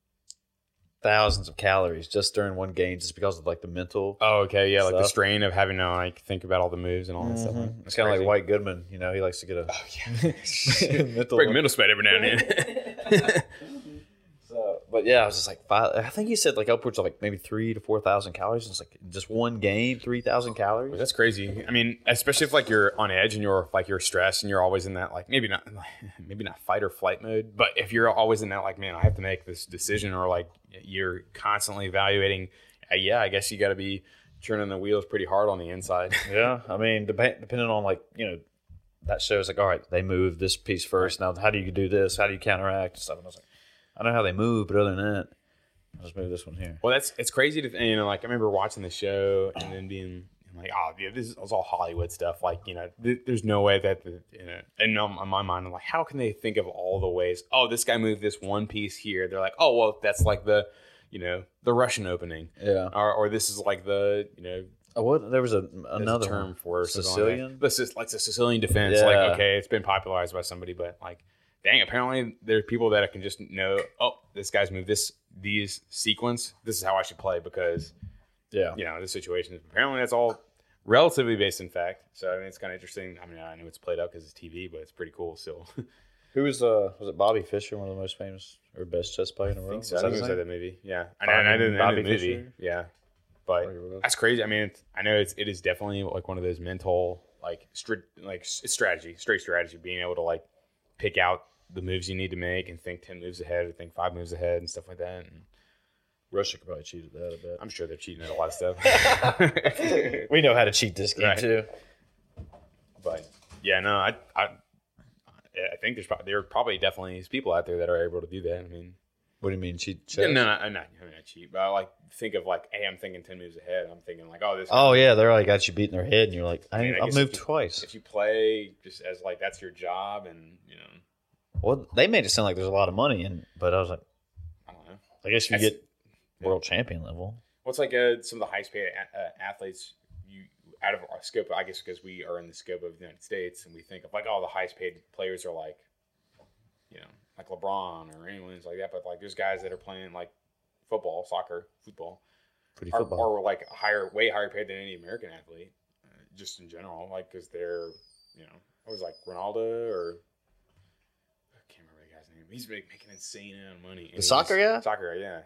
thousands of calories just during one game just because of like the mental. oh okay yeah, like the strain of having to like think about all the moves and all that stuff. It's kind of like White Goodman, you know, he likes to get a Oh, yeah. mental. break middle spread every now and then. But yeah, I was just like five. I think he said like upwards of like maybe three to four thousand calories. It's like just one game, three thousand calories. That's crazy. I mean, especially if like you're on edge and you're like you're stressed and you're always in that like maybe not maybe not fight or flight mode, but if you're always in that like man, I have to make this decision or like you're constantly evaluating, uh, yeah, I guess you got to be turning the wheels pretty hard on the inside. Yeah, I mean, dep- depending on like you know, that shows like all right, they move this piece first. Now, how do you do this? How do you counteract and stuff? And I was like, I don't know how they move, but other than that, I'll just move this one here. well, that's it's crazy to you know like I remember watching the show and then being like, oh, yeah, this is all Hollywood stuff. Like you know, th- there's no way that the, you know, and on, my mind, I'm like, how can they think of all the ways? Oh, this guy moved this one piece here. They're like, oh, well, that's like the you know the Russian opening. Yeah. or, or this is like the you know Oh, what? There was a another a term one. for it, something like Sicilian. This is like the Sicilian defense. Yeah. Like okay, it's been popularized by somebody, but like dang, apparently there are people that I can just know. Oh, this guy's moved this these sequence. This is how I should play because Yeah. you know this situation. is Apparently that's all relatively based in fact. So I mean it's kind of interesting. I mean I know it's played up because it's TV, but it's pretty cool still. Who was uh was it Bobby Fischer, one of the most famous or best chess player in the world? I think so. Was I that think his it was that movie. Yeah, I, Bobby- know, I didn't Bobby the movie. Fischer? Yeah, but that's crazy. I mean, it's, I know it's it is definitely like one of those mental like str- like strategy, straight strategy, being able to like pick out the moves you need to make and think ten moves ahead or think five moves ahead and stuff like that. And Russia could probably cheat at that. a bit. I'm sure they're cheating at a lot of stuff. we know how to cheat this game Right. too. but yeah, no, I I I think there's probably there are probably definitely people out there that are able to do that. I mean. What do you mean cheat? Chess? no, no, I'm not, I'm not cheat, but I like think of like, hey, I'm thinking ten moves ahead. I'm thinking like, oh, this. Oh yeah, they're like got you beating their head, and you're like, I, mean, I I've guess moved if you- twice. if you play just as like that's your job and you know Well, they made it sound like there's a lot of money, in, but I was like, i don't know I guess you That's- get world champion level. what's like uh, some of the highest paid a- uh, athletes you out of our scope i guess because we are in the scope of the united states and we think of like oh the highest paid players are like you know like lebron or anyone like that but like there's guys that are playing like football soccer football Pretty are, football. are like higher way higher paid than any american athlete uh, just in general like because they're you know it was like ronaldo or I can't remember the guy's name. He's make, making insane amount of money. He's- soccer guy? Soccer guy, yeah.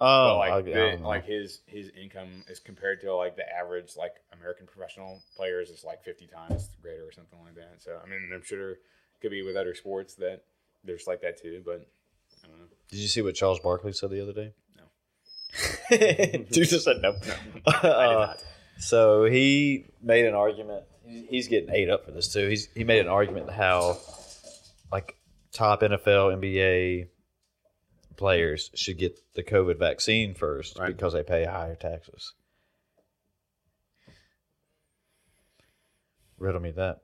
oh, But like, I- I the- know. like his his income is compared to like the average like American professional players is like fifty times greater or something like that. So I mean, I'm sure there could be with other sports that there's like that too, but I don't know. Did you see what Charles Barkley said the other day? No. Dude just said no. I did Uh. So he made an argument. He's getting ate up for this too. He's he made an argument how like top NFL, NBA players should get the COVID vaccine first Right. because they pay higher taxes. Riddle me that.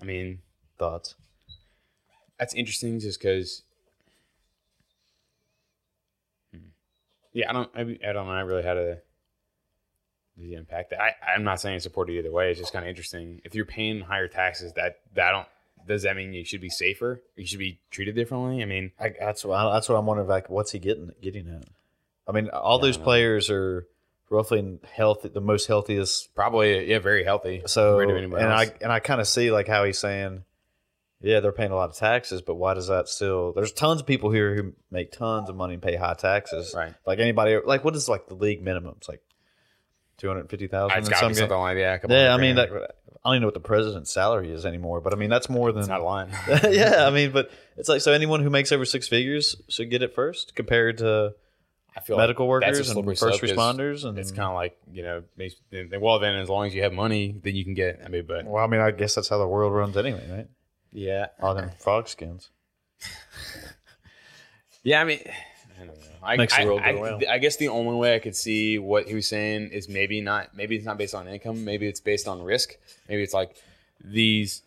I mean, Thoughts? that's interesting just because. Hmm. Yeah, I don't. I, I don't know. I really had to the impact. I I'm not saying I support it either way. It's just kind of interesting. If you're paying higher taxes, that that don't does that mean you should be safer? You should be treated differently? I mean, I, that's what that's what I'm wondering. Like, what's he getting getting at? I mean, all Yeah, those players are roughly healthy, the most healthiest probably yeah, very healthy. So and anybody I and I kind of see like how he's saying, yeah, they're paying a lot of taxes, but why does that still? There's tons of people here who make tons of money and pay high taxes. Right. Like anybody, like what is like the league minimum? It's like two hundred fifty thousand. it's got something like that. Yeah, I mean, that, I don't even know what the president's salary is anymore, but I mean that's more than it's not a line. yeah, I mean, but it's like so anyone who makes over six figures should get it first compared to I feel medical like workers and first responders, and It's kind of like you know, well then as long as you have money, then you can get. I mean, but well, I mean, I guess that's how the world runs anyway, right? yeah, All them frog skins. Yeah, I mean, I don't know. I, Makes the I- world go. I guess the only way I could see what he was saying is maybe not. Maybe it's not based on income. Maybe it's based on risk. Maybe it's like these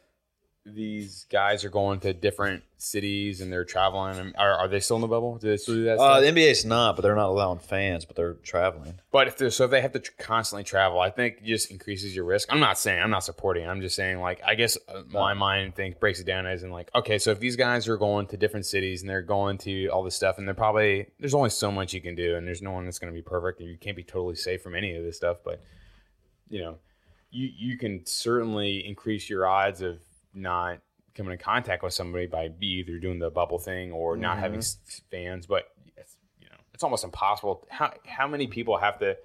these guys are going to different cities and they're traveling. Are, are they still in the bubble? Do they still do that? Uh, stuff? the NBA's not, but they're not allowing fans, but they're traveling. But if they're so if they have to tr- constantly travel, I think it just increases your risk. I'm not saying I'm not supporting. I'm just saying like I guess uh, my mind thinks breaks it down as in like okay, so if these guys are going to different cities and they're going to all this stuff and they're probably there's only so much you can do and there's no one that's going to be perfect and you can't be totally safe from any of this stuff. But you know, you you can certainly increase your odds of not coming in contact with somebody by be either doing the bubble thing or not having mm-hmm. fans. But it's, you know, it's almost impossible. How how many people have to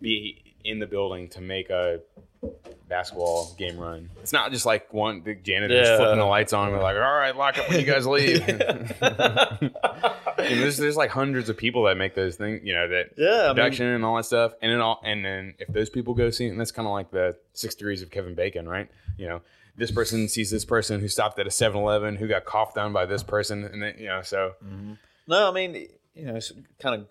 be in the building to make a basketball game run? It's not just like one the janitor's Yeah. flipping the lights on. We're like, all right, lock up when you guys leave. You know, there's there's like hundreds of people that make those things. You know that Yeah, I mean- production and all that stuff. And then all and then if those people go see, it, and that's kind of like the six degrees of Kevin Bacon, right? You know, this person sees this person who stopped at a 7-Eleven who got coughed on by this person, and then you know, so No, I mean, you know, it's kind of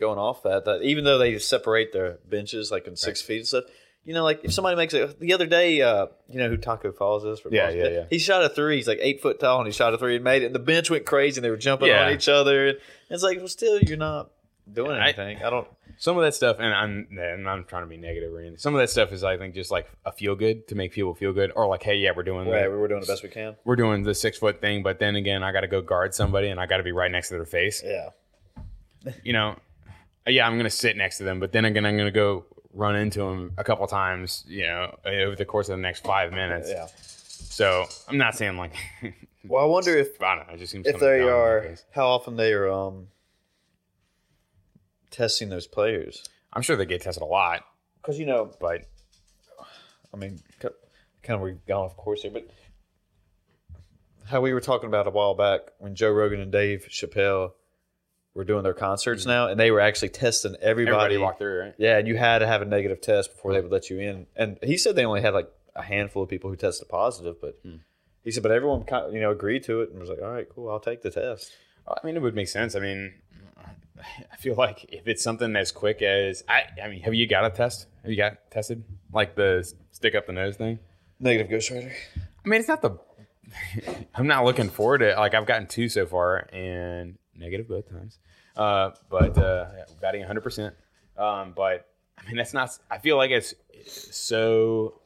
going off that, that even though they separate their benches like in six feet and stuff, you know, like if somebody makes it the other day, uh, you know who Tacko Falls is? For Yeah, yeah, yeah. He shot a three. He's like eight foot tall, and he shot a three and made it. And the bench went crazy, and they were jumping Yeah. on each other. And it's like, well, still, you're not doing I- anything. I, don't. some of that stuff, and I'm and I'm trying to be negative or anything. Some of that stuff is I think just like a feel good to make people feel good, or like, hey, yeah, we're doing Right, the, we're doing the best we can. we're doing the six foot thing, but then again, I got to go guard somebody, and I got to be right next to their face. Yeah. you know, yeah, I'm gonna sit next to them, but then again, I'm gonna go run into them a couple times, you know, over the course of the next five minutes. Yeah. So I'm not saying like, Well, I wonder if I don't know. It just seems if they are how often they are um testing those players I'm sure they get tested a lot, because you know but I mean, kind of we've gone off course here, but how we were talking about a while back when Joe Rogan and Dave Chappelle were doing their concerts now, and they were actually testing everybody. Mm-hmm. everybody walked through, right? Yeah, and you had to have a negative test before they would let you in. And he said they only had like a handful of people who tested positive, but Hmm. he said, but everyone kind of, you know agreed to it and was like, all right, cool, I'll take the test. I mean, it would make sense. I mean, I feel like if it's something as quick as I, I mean, have you got a test? Have you got tested like the stick up the nose thing? Negative Ghost Rider. I mean, it's not the. I'm not looking forward to. It. like, I've gotten two so far, and negative both times. Uh, but uh, batting 100. percent um, But I mean, that's not. I feel like it's so.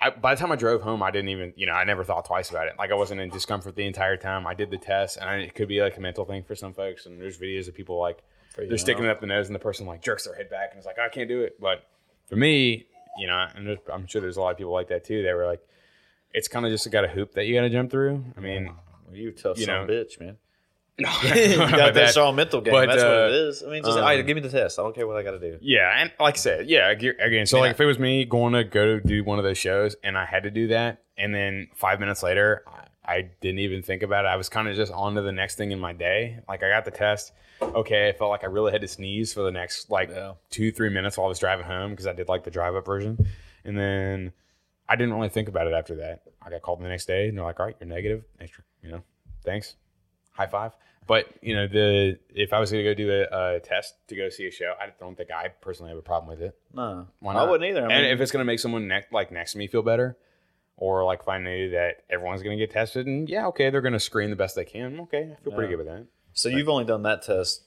I, by the time I drove home, I didn't even, you know, I never thought twice about it. Like I wasn't in discomfort the entire time. I did the test, and I, it could be like a mental thing for some folks. And there's videos of people like they're sticking it up the nose, and the person like jerks their head back, and it's like I can't do it. But for me, you know, and there's, I'm sure there's a lot of people like that too. They were like, it's kind of just got a hoop that you got to jump through. I mean, Well, you tough You son know. bitch, man. no, you got that strong mental game. But, That's what uh, it is. I mean, just um, right, give me the test. I don't care what I got to do. Yeah, and like I said, yeah, again. So like, if it was me going to go do one of those shows, and I had to do that, and then five minutes later, I, I didn't even think about it. I was kind of just on to the next thing in my day. Like I got the test. Okay, I felt like I really had to sneeze for the next like Yeah. two, three minutes while I was driving home because I did like the drive up version, and then I didn't really think about it after that. I got called the next day, and they're like, "All right, you're negative. You know, thanks, high five. But you know, the if I was going to go do a, a test to go see a show, I don't think I personally have a problem with it. No, Why I wouldn't either. I and if it's going to make someone ne- like next to me feel better, or like if I knew that everyone's going to get tested, and yeah, okay, they're going to screen the best they can. Okay, I feel pretty good with that. so you've only done that test.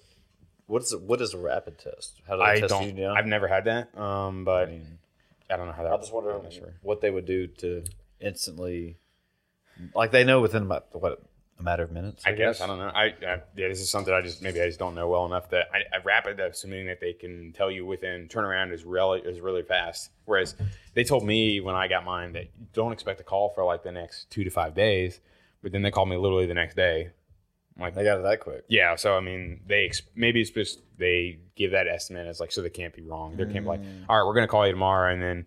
What is what is a rapid test? How do they I test don't. you down? I've never had that, um, but I mean, I don't know how that. I just wonder sure. what they would do to instantly, like they know within about what a matter of minutes. I guess I don't know. I, I yeah, this is something I just maybe I just don't know well enough that I, I rapid assuming that they can tell you within turnaround is really is really fast. Whereas they told me when I got mine that you don't expect a call for like the next two to five days, but then they called me literally the next day. I'm like They got it that quick. yeah, so I mean they ex- maybe it's just they give that estimate as like so they can't be wrong. They can't be like mm. all right, we're gonna call you tomorrow, and then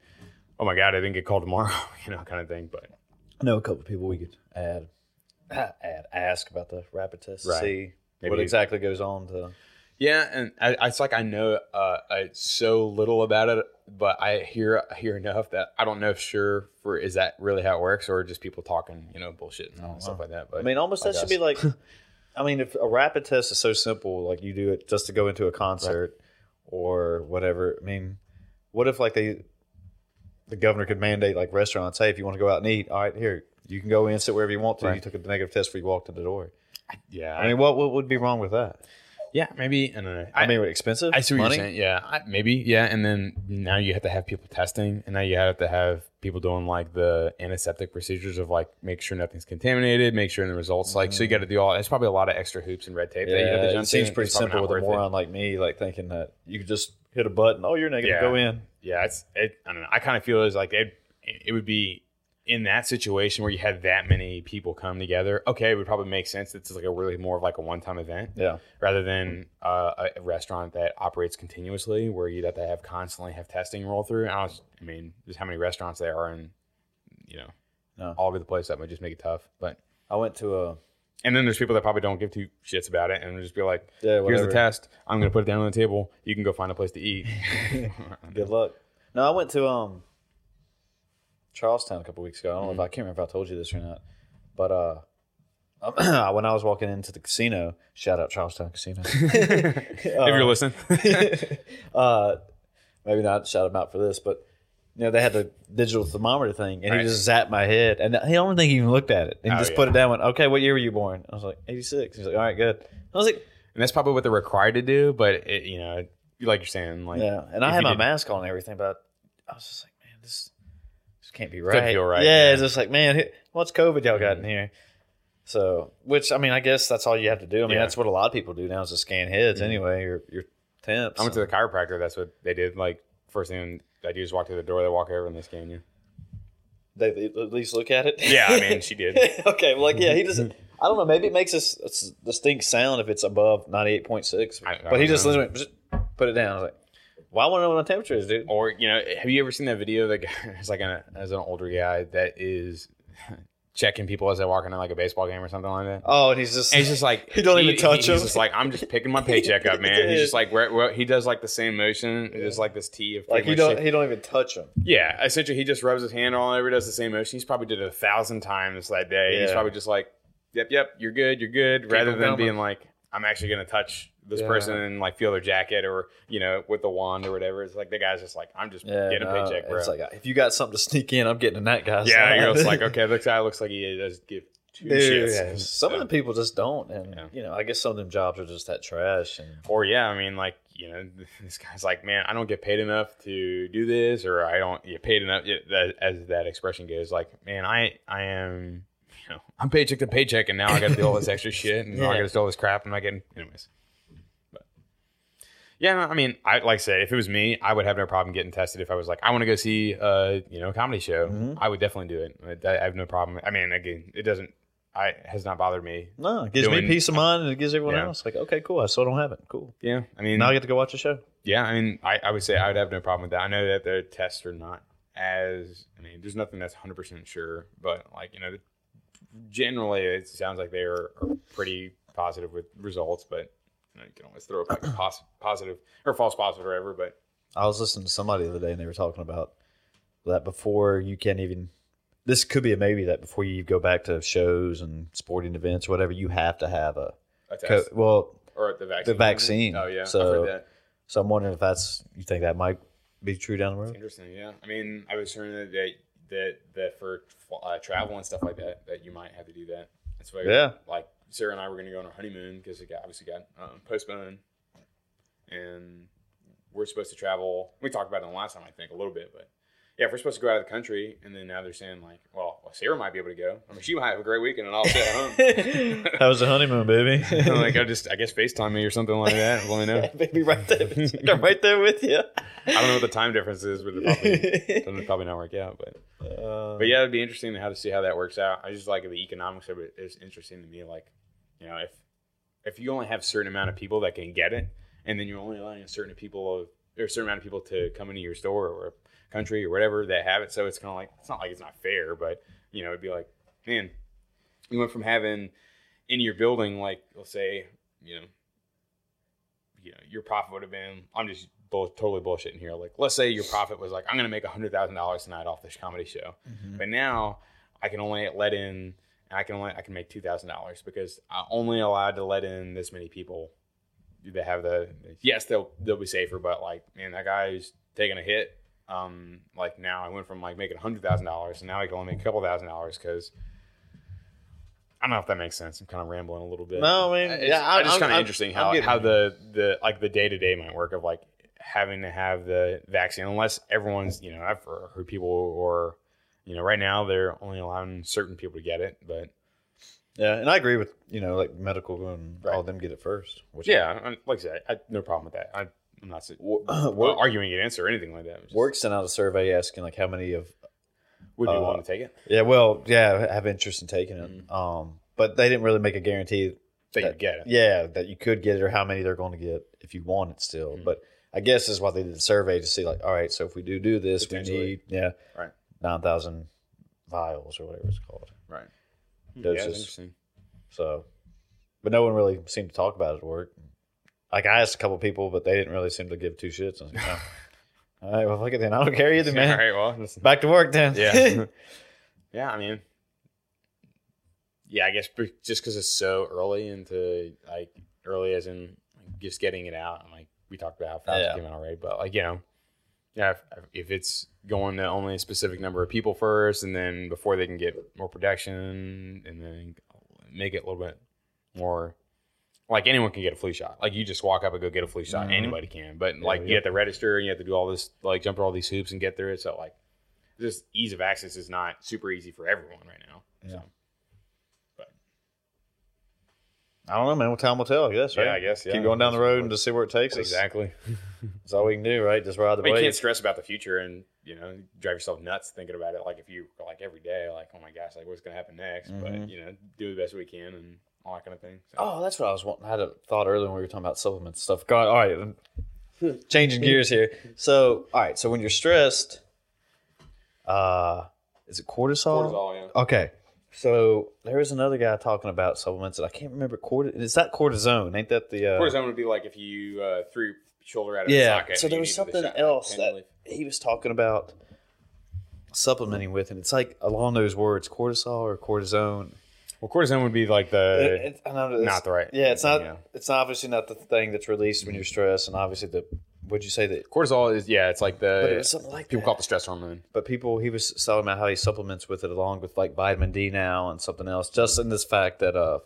oh my god, I didn't get called tomorrow, you know, kind of thing. But I know a couple of people we could add, ask about the rapid test. Right. See, maybe what exactly goes on to Yeah, and I, it's like I know uh, I, so little about it, but I hear I hear enough that I don't know if sure for is that really how it works or just people talking, you know, bullshit and stuff like that. But I mean, almost I that should be like. I mean, if a rapid test is so simple, like you do it just to go into a concert or whatever. I mean, what if like they, the governor could mandate like restaurants, hey, if you want to go out and eat, all right, here you can go in, sit wherever you want to. You took a negative test before you walked in the door. yeah, I mean, what what would be wrong with that? yeah, maybe I don't know. I, mean, expensive. I see what money? you're saying. Yeah, I, maybe. Yeah, and then now you have to have people testing, and now you have to have people doing like the antiseptic procedures of like make sure nothing's contaminated, make sure the results like. So you mm-hmm. got to do all. It's probably a lot of extra hoops and red tape that you have to Yeah, jump it seems through. pretty It's simple with a it. moron like me, like thinking that you could just hit a button. Oh, you're negative. Yeah. Go in. Yeah, it's. It, I don't know. I kind of feel as like it. It would be in that situation where you had that many people come together. Okay, it would probably make sense. It's like a really more of like a one-time event. Yeah. rather than uh, a restaurant that operates continuously where you'd have to have constantly have testing roll through. I, was, I mean, just how many restaurants there are and you know, No. all over the place that might just make it tough. But I went to a and then there's people that probably don't give two shits about it and just be like, Yeah, "Here's the test. I'm going to put it down on the table. You can go find a place to eat." Good luck. No, I went to um Charles Town a couple weeks ago. I don't know Mm-hmm. if I can't remember if I told you this or not, but uh, when I was walking into the casino, shout out Charles Town Casino. if you're listening, uh, maybe not shout him out for this, but you know they had the digital thermometer thing, and Right. he just zapped my head, and I don't think he even looked at it, and Oh, just yeah. put it down. Went, okay, what year were you born? I was like eighty six. He's like, all right, good. I was like, and that's probably what they're required to do. But it, you know, like you're saying, like yeah, and I had my did- mask on and everything, but I was just like, man, this can't be right. feel right, Yeah. Mm-hmm. it's just like, man, what's COVID y'all got in here? So, which I mean, I guess that's all you have to do. I mean, Yeah. Mm-hmm. that's what a lot of people do now is to scan heads anyway. Your your temps. I went to the chiropractor. That's what they did. Like first thing I do is walk through the door. They walk over and they scan you. they at least look at it. Yeah, I mean, she did. okay, well, like yeah, he doesn't. I don't know. Maybe it makes a distinct sound if it's above ninety eight point six. But he don't just know. literally put it down. I was like, well, I want to know what the temperature is, dude. Or you know, have you ever seen that video? That guy is like an as an older guy that is checking people as they walk into like a baseball game or something like that. Oh, and he's just And he's just like He don't even touch He's him. just like I'm just picking my paycheck up, man. He's just like where, where, he does like the same motion. It's like this T of like he don't shit. he don't even touch him. Yeah, essentially he just rubs his hand all over, does the same motion. He's probably did it a thousand times that day. He's probably just like, yep, yep, you're good, you're good, rather than coming. being like, I'm actually gonna touch this Yeah. person and like feel their jacket or you know with the wand or whatever. It's like the guy's just like, I'm just Yeah, getting a no, paycheck, bro. It's like if you got something to sneak in, I'm getting in that guy's. yeah, side. you're just like, okay, this guy looks like he does give two Dude, shits. yeah. Some of the people just don't, and Yeah. you know, I guess some of them jobs are just that trash. And or yeah, I mean, like you know, this guy's like, man, I don't get paid enough to do this, or I don't get paid enough. as that expression goes, like, man, I I am, you know, I'm paycheck to paycheck, and now I got to do all this extra shit, and now I got to do all this crap. I'm not getting, anyways. Yeah, I mean, I like I said, if it was me, I would have no problem getting tested. If I was like, I want to go see a you know a comedy show, Mm-hmm. I would definitely do it. I I have no problem. I mean, again, it doesn't. I it has not bothered me. no, it gives Doing- me peace of mind, and it gives everyone Yeah. else like, okay, cool. I still don't have it. Cool. Yeah, I mean, Now I get to go watch a show. Yeah, I mean, I, I would say I would have no problem with that. I know that the tests are not as, I mean, there's nothing that's 100% sure, but like, you know, generally it sounds like they are, are pretty positive with results, but you, know, you can always throw up like a pos- positive or false positive or whatever. But I was listening to somebody the other day, and they were talking about that before you can't even. This could be a maybe that before you go back to shows and sporting events, or whatever, you have to have a. a Co- well, or the vaccine. The vaccine. Oh, yeah. So- I've heard that. so I'm wondering if that's you think that might be true down the road. Interesting. Yeah. I mean, I was hearing that, that, that, that for uh, travel and stuff like that, that you might have to do that. That's why, Yeah. like Sarah and I were going to go on our honeymoon because it got obviously got um, postponed, and we're supposed to travel. We talked about it the last time, I think, a little bit, but yeah, if we're supposed to go out of the country, and then now they're saying like, well, well Sarah might be able to go. I mean, she might have a great weekend, and I'll stay at home. How was the honeymoon, baby? I'm like, I just, I guess Facetime me or something like that. Let me know. baby, right there, I'm right there with you. I don't know what the time difference is, but it probably probably not work out, but. Uh, But yeah, it'd be interesting to how to see how that works out. I just like the economics of it is interesting to me. Like, you know, if if you only have a certain amount of people that can get it, and then you're only allowing a certain people of or a certain amount of people to come into your store or country or whatever that have it, so it's kind of like it's not like it's not fair, but you know, it'd be like, man, you went from having in your building like let's say you know, you know, your profit would have been. I'm just bull, totally bullshitting here. Like, let's say your profit was like, I'm going to make a hundred thousand dollars tonight off this comedy show, mm-hmm. but now I can only let in. I can only I can make two thousand dollars because I'm only allowed to let in this many people that have the yes they'll they'll be safer but like man that guy's taking a hit um like now I went from like making a hundred thousand dollars and now I can only make a couple thousand dollars because I don't know if that makes sense I'm kind of rambling a little bit No, I mean, it's, yeah, I- I just kind of interesting how getting how the the like the day to day might work of like having to have the vaccine unless everyone's you know I've heard people or you know right now they're only allowing certain people to get it but Yeah, and I agree with you know like medical and all Right. of them get it first. Which yeah I, like I said I, no problem with that I, I'm not saying- well, arguing against or anything like that Just- Work sent out a survey asking like how many of would you uh, willing to take it yeah well yeah have interest in taking it. Um, but they didn't really make a guarantee that you that- get it Yeah, that you could get it or how many they're going to get if you want it still. But I guess is why they did the survey to see like, all right, so if we do do this, we need yeah, Right. nine thousand vials or whatever it's called. right yeah, that's Doses. interesting So, but no one really seemed to talk about it at work. Like I asked a couple people, but they didn't really seem to give two shits. I was like, oh. all right, well, look at that. I don't care either, man. all right well Back to work then. Yeah. yeah, I mean, yeah, I guess just because it's so early into like early as in just getting it out. And, like we talked about how fast Yeah. it came out already, but like you know, yeah, if, if it's going to only a specific number of people first, and then before they can get more production, and then make it a little bit more. Like anyone can get a flu shot. Like you just walk up and go get a flu shot. Mhm. Anybody can. But like yeah. you have to register and you have to do all this, like jump through all these hoops and get through it. So like this ease of access is not super easy for everyone right now. Yeah. So, but I don't know, man. Well, time will tell. I guess. Right? Yeah, I guess, yeah. Keep going down the road and just see where it takes us. exactly. That's all we can do, right? Just ride the But you wave. can't stress about the future and you know drive yourself nuts thinking about it. Like if you like every day, like oh my gosh, like what's gonna happen next? Mhm. But you know, do the best we can and all that kind of thing. So, Oh, that's what I was wanting. I had a thought earlier when we were talking about supplements and stuff. God, all right, I'm changing gears here. So, all right, so when you're stressed, uh, is it cortisol? cortisol, yeah. Okay, so there was another guy talking about supplements, and I can't remember cortisol. Is that cortisone? Ain't that the? Uh, Cortisone would be like if you uh, threw your shoulder out of yeah. socket. So there was needed the something else that relief. he was talking about supplementing with, and it's like along those words, cortisol or cortisone. Well, cortisone would be like the It- it- know not the right. Yeah, it's not. Yeah. It's obviously not the thing that's released when you're stressed, and obviously the. What would you say that? cortisol is yeah, it's like the But it was something like people that. call it the stress hormone. But people, he was talking about how he supplements with it along with like vitamin D now and something else, just in this fact that uh,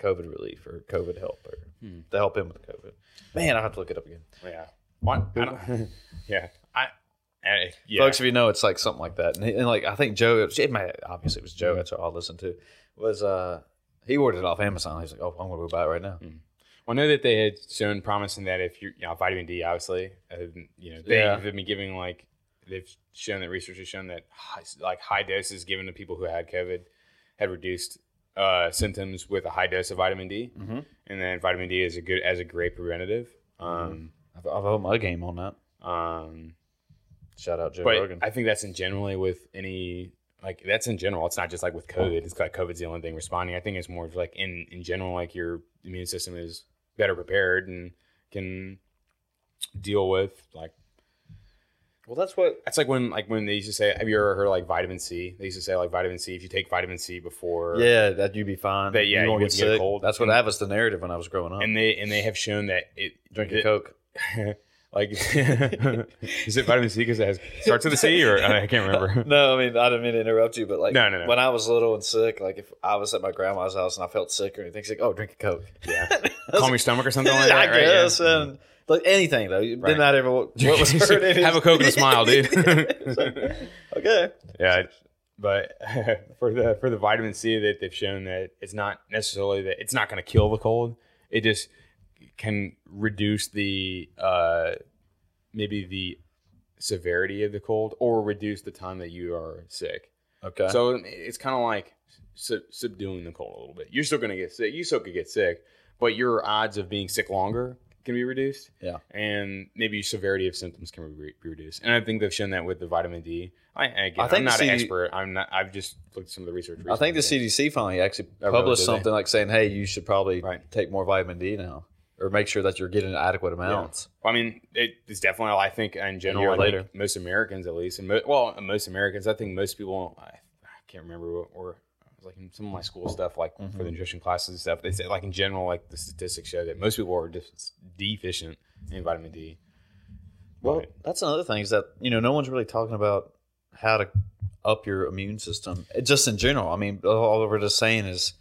COVID relief or COVID help or Hmm. to help him with COVID. Man, I have to look it up again. Yeah. Don't, yeah. Yeah. Folks, if you know, it's like something like that. And, he- and like I think Joe, it might, obviously it was Joe. That's what I listened to. Was uh, he ordered it off Amazon? He's like, oh, I'm gonna go buy it right now. Well, I know that they had shown promise in that if you're, you know, vitamin D, obviously, uh, you know, they Yeah. have been giving like they've shown that research has shown that high, like high doses given to people who had COVID had reduced uh, symptoms with a high dose of vitamin D, Mhm. and then vitamin D is a good as a great preventative. Um, I've, I've held my game on that. um, Shout out Joe but Rogan. I think that's in generally with any like that's in general. It's not just like with COVID. It's like COVID's the only thing responding. I think it's more of like in in general, like your immune system is better prepared and can deal with like well, that's what that's like when like when they used to say have you ever heard of, like vitamin C? They used to say like vitamin C if you take vitamin C before Yeah, that you'd be fine. That- yeah, you won't you get sick. cold. That's what And- that was the narrative when I was growing up. and they and they have shown that it Drinking that- Coke. like is it vitamin C because it has starts with a C or I can't remember. no, I mean I didn't mean to interrupt you, but like No, no, no. when I was little and sick, like if I was at my grandma's house and I felt sick or anything, she's like, "Oh, drink a Coke." Yeah, calm your stomach or something like that. I right? Yeah. guess, and mm-hmm. like anything though, did Right. not ever what was heard in Have a Coke and a smile, dude. okay, yeah, but for the for the vitamin C that they've shown that it's not necessarily that it's not going to kill the cold. It just can reduce the uh, maybe the severity of the cold or reduce the time that you are sick. okay. So it's kind of like sub- subduing the cold a little bit. You're still going to get sick. You still could get sick, but your odds of being sick longer can be reduced. Yeah. and maybe severity of symptoms can be, be reduced. And I think they've shown that with the vitamin D. I, again, I think I'm not an expert. I'm not. I've just looked at some of the research. I think the. CDC finally actually published they? something like saying, "Hey, you should probably Right. take more vitamin D now, or make sure that you're getting adequate amounts." I mean, it's definitely. I think in general, year I think later. most Americans, at least, and mo- well, most Americans, I think most people. I, I can't remember what or like in some of my school stuff, like Mm-hmm. for the nutrition classes and stuff. They say like in general, like the statistics show that most people are just deficient in vitamin D. Well, that's another thing is that you know no one's really talking about how to up your immune system, It- just in general. I mean, all we're just saying is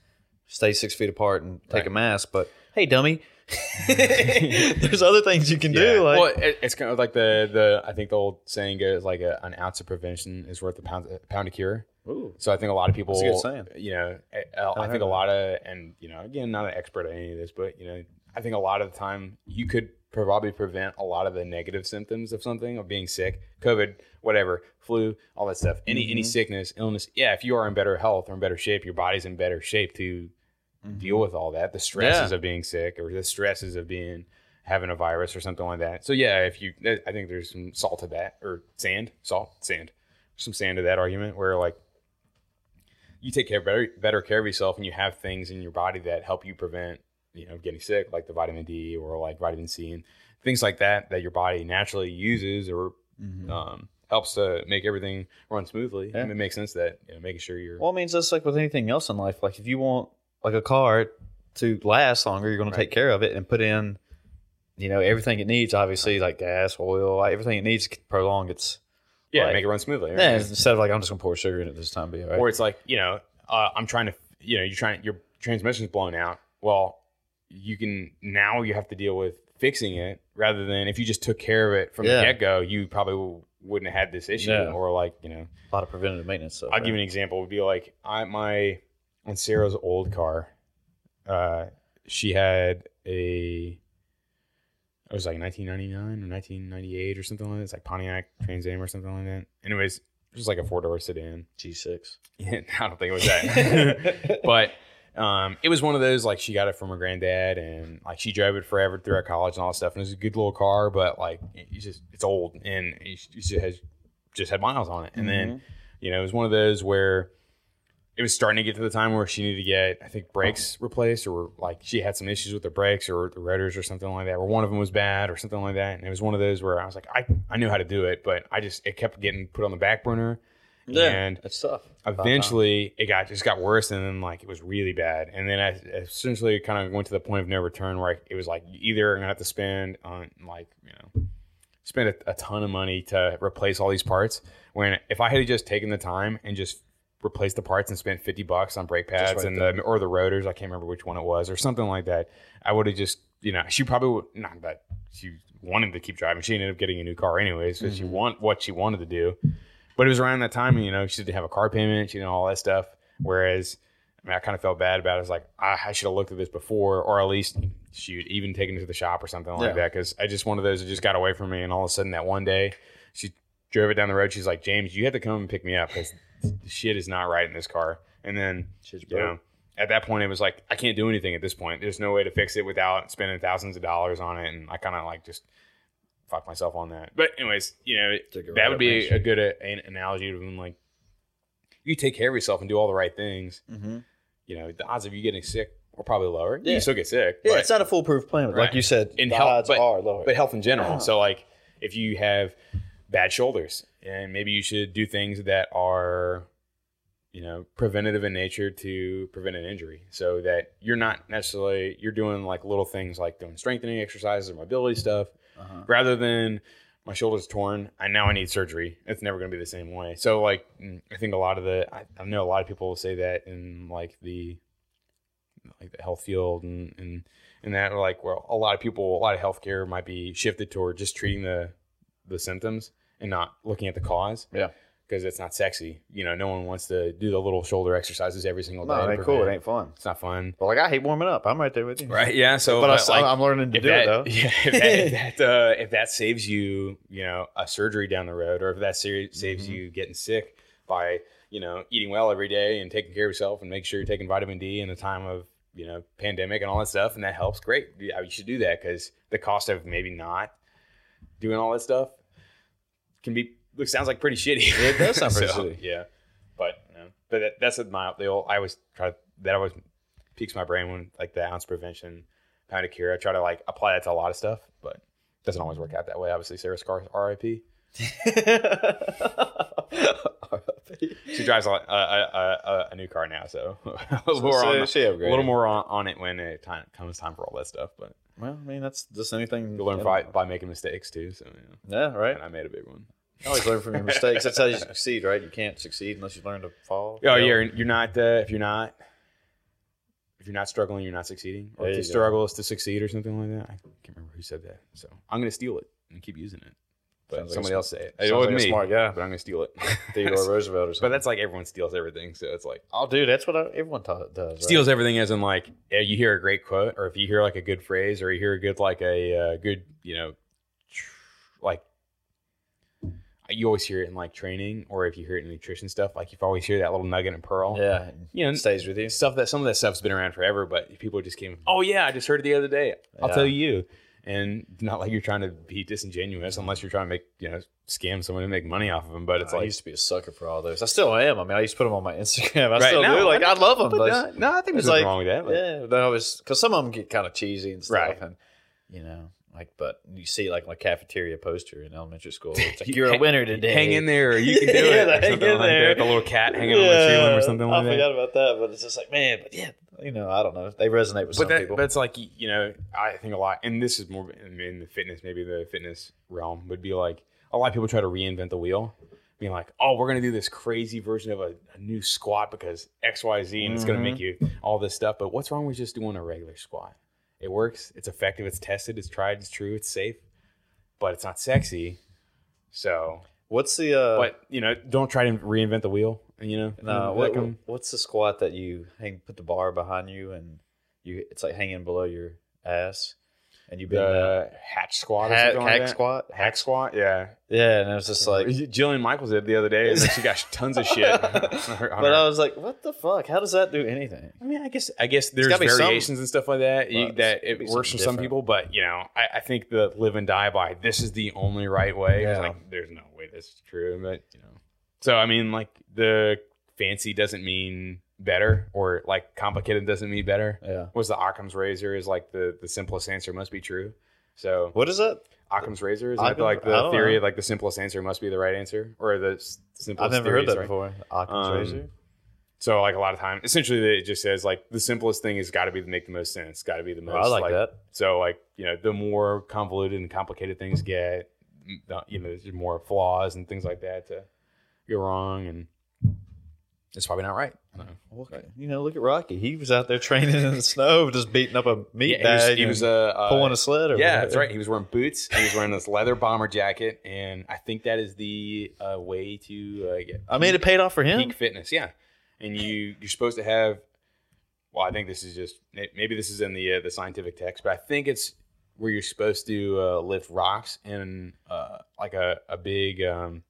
stay six feet apart and take a mask. But hey, dummy, there's other things you can do. Like, well, it, it's kind of like the the I think the old saying goes like a, an ounce of prevention is worth a pound a pound of cure. Ooh. So I think a lot of people, That's a good saying. you know, I, I think a lot of, and you know, again, not an expert at any of this, but you know, I think a lot of the time you could probably prevent a lot of the negative symptoms of something, of being sick, COVID, whatever, flu, all that stuff, any Mm-hmm. any sickness, illness. Yeah, if you are in better health or in better shape, your body's in better shape to deal with all that, the stresses Mm-hmm. Yeah. of being sick or the stresses of being having a virus or something like that. So yeah, if you, I think there's some salt to that or sand, salt, sand, some sand to that argument where like you take care better better care of yourself and you have things in your body that help you prevent you know getting sick like the vitamin D or like vitamin C and things like that that your body naturally uses or um, helps to make everything run smoothly. Mm-hmm. Yeah. And it makes sense that you know, making sure you're Well, it means just like with anything else in life. Like if you want like a car to last longer, you're going to take care of it and put in, you know, everything it needs. Obviously, like gas, oil, like, everything it needs to prolong its. yeah like- make it run smoothly. right? Yeah, instead of like I'm just going to pour sugar in it this time, be right. Or it's like you know uh, I'm trying to you know you're trying your transmission's blown out. Well, you can now you have to deal with fixing it rather than if you just took care of it from Yeah. the get go, you probably w- wouldn't have had this issue Yeah. or like you know. a lot of preventative maintenance stuff. I'll give you an example. It would be like I my on Sarah's old car, uh, she had a it was like 1999 or 1998 or something like that. It's like Pontiac Trans Am or something like that. Anyways, it was like a four door sedan. G6. Yeah, I don't think it was that, but um, it was one of those like she got it from her granddad and like she drove it forever throughout college and all that stuff. And it was a good little car, but like it's just it's old and it just has just had miles on it. And then you know it was one of those where it was starting to get to the time where she needed to get I think brakes replaced or like she had some issues with the brakes or the rotors or something like that, or one of them was bad or something like that. And it was one of those where I was like I I knew how to do it, but I just it kept getting put on the back burner. And it's tough. eventually it got just got worse and then like it was really bad and then i essentially kind of went to the point of no return where I, it was like either i'm gonna have to spend on like you know spend a, a ton of money to replace all these parts when if i had just taken the time and just replaced the parts and spent 50 bucks on brake pads right and the or the rotors i can't remember which one it was or something like that i would have just you know she probably would not that she wanted to keep driving she ended up getting a new car anyways because she mm-hmm. want what she wanted to do but it was around that time, you know, she didn't have a car payment, you know, all that stuff. Whereas, I mean, I kind of felt bad about it. I was like, I, I should have looked at this before, or at least shoot, even taken it to the shop or something like Yeah. that. Because I just one of those that just got away from me, and all of a sudden that one day, she drove it down the road. She's like, James, you have to come and pick me up because the shit is not right in this car. And then, Shit's you know, at that point, it was like I can't do anything at this point. There's no way to fix it without spending thousands of dollars on it, and I kind of like just fuck myself on that. But anyways, you know, that right would be a, good uh, an analogy to them. Like, you take care of yourself and do all the right things. Mhm. You know, the odds of you getting sick are probably lower. You Yeah. can still get sick. Yeah, but- it's not a foolproof plan. but Like you said, in the health, odds but, are lower. but health in general. Yeah. So like if you have bad shoulders and maybe you should do things that are you know preventative in nature to prevent an injury. So that you're not necessarily you're doing like little things like doing strengthening exercises or mobility stuff. Uh-huh. rather than my shoulder's torn. And now i need surgery. It's never going to be the same way. So like mm, i think a lot of the I, I know a lot of people will say that in like the like the health field and and and that like well a lot of people a lot of healthcare might be shifted toward just treating the the symptoms and not looking at the cause yeah. because it's not sexy you know no one wants to do the little shoulder exercises every single day No, it ain't cool. It ain't fun. it's not fun But like I hate warming up. I'm right there with you. right yeah so But, I, like, I'm learning to do that, it though. Yeah, if that, if that, uh, if that saves you, you know, a surgery down the road, or if that ser- saves Mm-hmm. you getting sick by, you know, eating well every day and taking care of yourself and make sure you're taking vitamin D in a time of you know pandemic and all that stuff, and that helps. Great, you should do that because the cost of maybe not doing all that stuff can be look sounds like pretty shitty. It does sound pretty So, shitty. Yeah, but you know, but that, that's my the old. I always try that always piques my brain when like the ounce prevention, pound of cure. I try to like apply that to a lot of stuff, but it doesn't always work out that way. Obviously, Sarah's car, R.I.P. She drives a, a, a, a, a new car now, so a little more, so on, she a little more on, on it when it time, comes time for all that stuff. But well, I mean, that's just anything. you learn by, by making mistakes too. So you know, Yeah, right. and I made a big one. Always learn from your mistakes. That's how you succeed, right? You can't succeed unless you learn to fall. Oh, you're you're not uh, if you're not if you're not struggling, you're not succeeding. Or to you struggle is to succeed, or something like that. I can't remember who said that. So I'm gonna steal it and keep using it. Sounds somebody a- else say it. It wasn't like me, smart guy. but I'm gonna steal it. Theodore Roosevelt or something. but that's like everyone steals everything, so it's like oh, dude, that's what I, everyone does. Right? steals everything as in like you hear a great quote or if you hear like a good phrase or you hear a good like a uh, good you know like you always hear it in like training or if you hear it in nutrition stuff like you always hear that little nugget and pearl Yeah, you know stays with you. stuff that some of that stuff's been around forever but people just came oh yeah i just heard it the other day i'll Yeah. tell you and not like you're trying to be disingenuous unless you're trying to make you know scam someone to make money off of them but it's I like I used to be a sucker for all those. I still am. I mean, I used to put them on my Instagram. I Right, still no, do. Like, I- I, love them. but But, no, no, i think there's nothing like- wrong with that but- yeah, no, it's because some of them get kind of cheesy and stuff. Right. And you know, like, but you see like my cafeteria poster in elementary school. It's like You you're a winner today. hang in there or you can do Yeah, it hang in like there. that the little cat hanging on the ceiling or something like that. I forgot about that, but it's just like, man, but yeah, you know, I don't know. They resonate with but some that, people. but it's like you know i think a lot and this is more in, the fitness maybe the fitness realm would be like a lot of people try to reinvent the wheel being like oh we're going to do this crazy version of a, a new squat because xyz and it's going to make you all this stuff but what's wrong with just doing a regular squat it works it's effective it's tested it's tried it's true it's safe but it's not sexy so What's the uh, but you know don't try to reinvent the wheel you know No, uh, Let what, what's the squat that you hang put the bar behind you and you it's like hanging below your ass and you bend down. the hatch squat or Hack, like squat. hack squat yeah Yeah, and it was just like Jillian Michaels did the other day, and she got tons of shit. her- But her- I was like, what the fuck? How does that do anything? I mean, I guess I guess there's some- variations and stuff like that you, that it works for something some people, but you know, I, I think the live and die by this is the only right way. Yeah. like there's no way this is true, but you know. So I mean, like the fancy doesn't mean better, or like complicated doesn't mean better. Yeah. Was the Occam's razor is like the the simplest answer must be true. So What is that? Occam's razor is that like the theory know. of like the simplest answer must be the right answer, or the simplest. I've never heard that right. before. Occam's Um, razor. So like a lot of time, essentially, it just says like the simplest thing has got to be to make the most sense. Got to be the most. Oh, I like that. So like you know, the more convoluted and complicated things get, you know, there's more flaws and things like that to go wrong, and it's probably not right. I don't know. You know, look at Rocky. He was out there training in the snow, just beating up a meat Yeah, he was, bag. he was and uh, uh, pulling a sled. Or yeah, whatever. that's right. He was wearing boots. He was wearing this leather bomber jacket, and I think that is the uh, way to uh, get. I mean, it paid off for him. peak fitness yeah and you you're supposed to have well i think this is just maybe this is in the uh, the scientific text but i think it's where you're supposed to uh, lift rocks in uh, like a, a big um,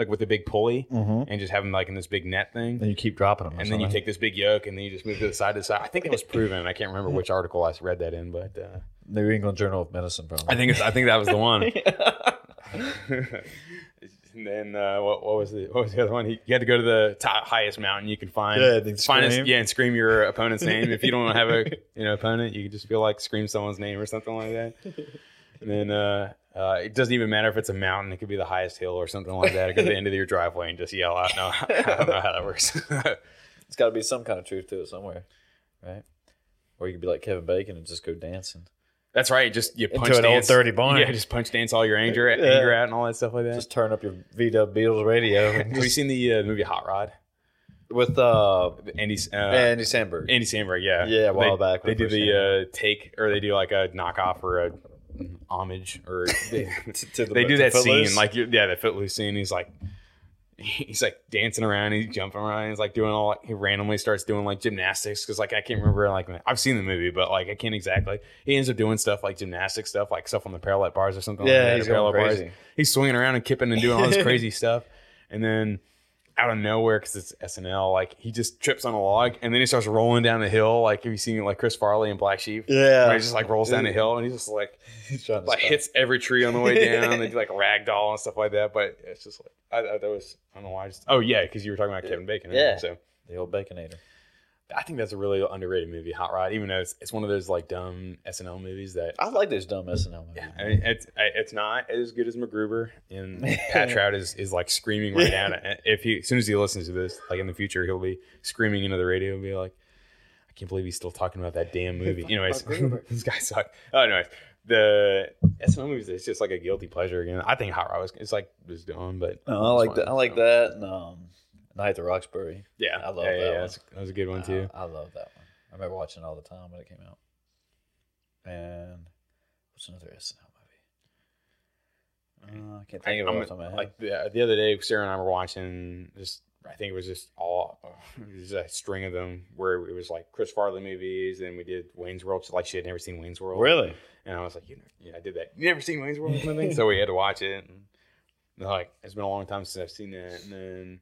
like with a big pulley Mhm. and just have them like in this big net thing And you keep dropping them. and then you take this big yoke and then you just move to the side to the side i think that was proven i can't remember which article i read that in but uh, New England Journal of Medicine, probably. i think it's, i think that was the one and then uh, what, what was the what was the other one? He, you had to go to the top, highest mountain you can find. Yeah, then find a- scream. yeah, and scream your opponent's name. If you don't have a you know opponent, you can just feel like scream someone's name or something like that. And then uh, uh, it doesn't even matter if it's a mountain; it could be the highest hill or something like that. Go to the end of your driveway and just yell out. No, I don't know how that works. It's got to be some kind of truth to it somewhere, right? Or you could be like Kevin Bacon and just go dancing. That's right. Just you punch Into an old dance, dirty barn. Yeah, just punch dance all your anger, Yeah. anger out and all that stuff like that. Just turn up your VW Beetle's radio have you seen the uh, movie Hot Rod? with uh, Andy uh, Andy Sandberg. Andy Samberg, yeah, Yeah, a while they, back They do the uh, take, or they do like a knockoff or a homage, or they, to the- they do that Footloose? scene, like yeah, the footloose scene. He's like, he's like dancing around, he's jumping around, he's like doing all. Like, he randomly starts doing like gymnastics because like I can't remember like I've seen the movie, but like I can't exactly. He ends up doing stuff like gymnastic stuff, like stuff on the parallel bars or something. like Yeah, that, he's parallel going bars. crazy. He's swinging around and kipping and doing all this crazy stuff, and then out of nowhere because it's SNL. Like he just trips on a log and then he starts rolling down the hill. Like have you seen like Chris Farley and Black Sheep? Yeah. Where he just like rolls down the hill and he's just like He's trying to like hits every tree on the way down. they do like ragdoll and stuff like that. But it's just like I, I that was I don't know why. I just, oh yeah, because you were talking about Kevin Bacon. Yeah. So the old Baconator. I think that's a really underrated movie, Hot Rod. Even though it's, it's one of those like dumb SNL movies that I like those dumb SNL movies. I mean, it's it's not as good as MacGruber, and Pat Trout is, is like screaming right now. If he as soon as he listens to this, like in the future, he'll be screaming into the radio and be like, "I can't believe he's still talking about that damn movie." Anyways, this guy sucked. Oh, anyways, the SNL movies it's just like a guilty pleasure again. I think Hot Rod was it's like was dumb, but No, I like that. I like that. And, um, Night at the Roxbury. Yeah, I love yeah, that yeah, one. that's- That was a good one too. I, I love that one. I remember watching it all the time when it came out. And what's another SNL movie? Uh, I can't think of it I'm- off the top of my head. like the, the other day, Sarah and I were watching just. I think it was just all it was a string of them where it was like Chris Farley movies, and we did Wayne's World. Like she had never seen Wayne's World, really? And I was like, you know, yeah, I did that. You never seen Wayne's World, so we had to watch it. And like, it's been a long time since I've seen that. And then,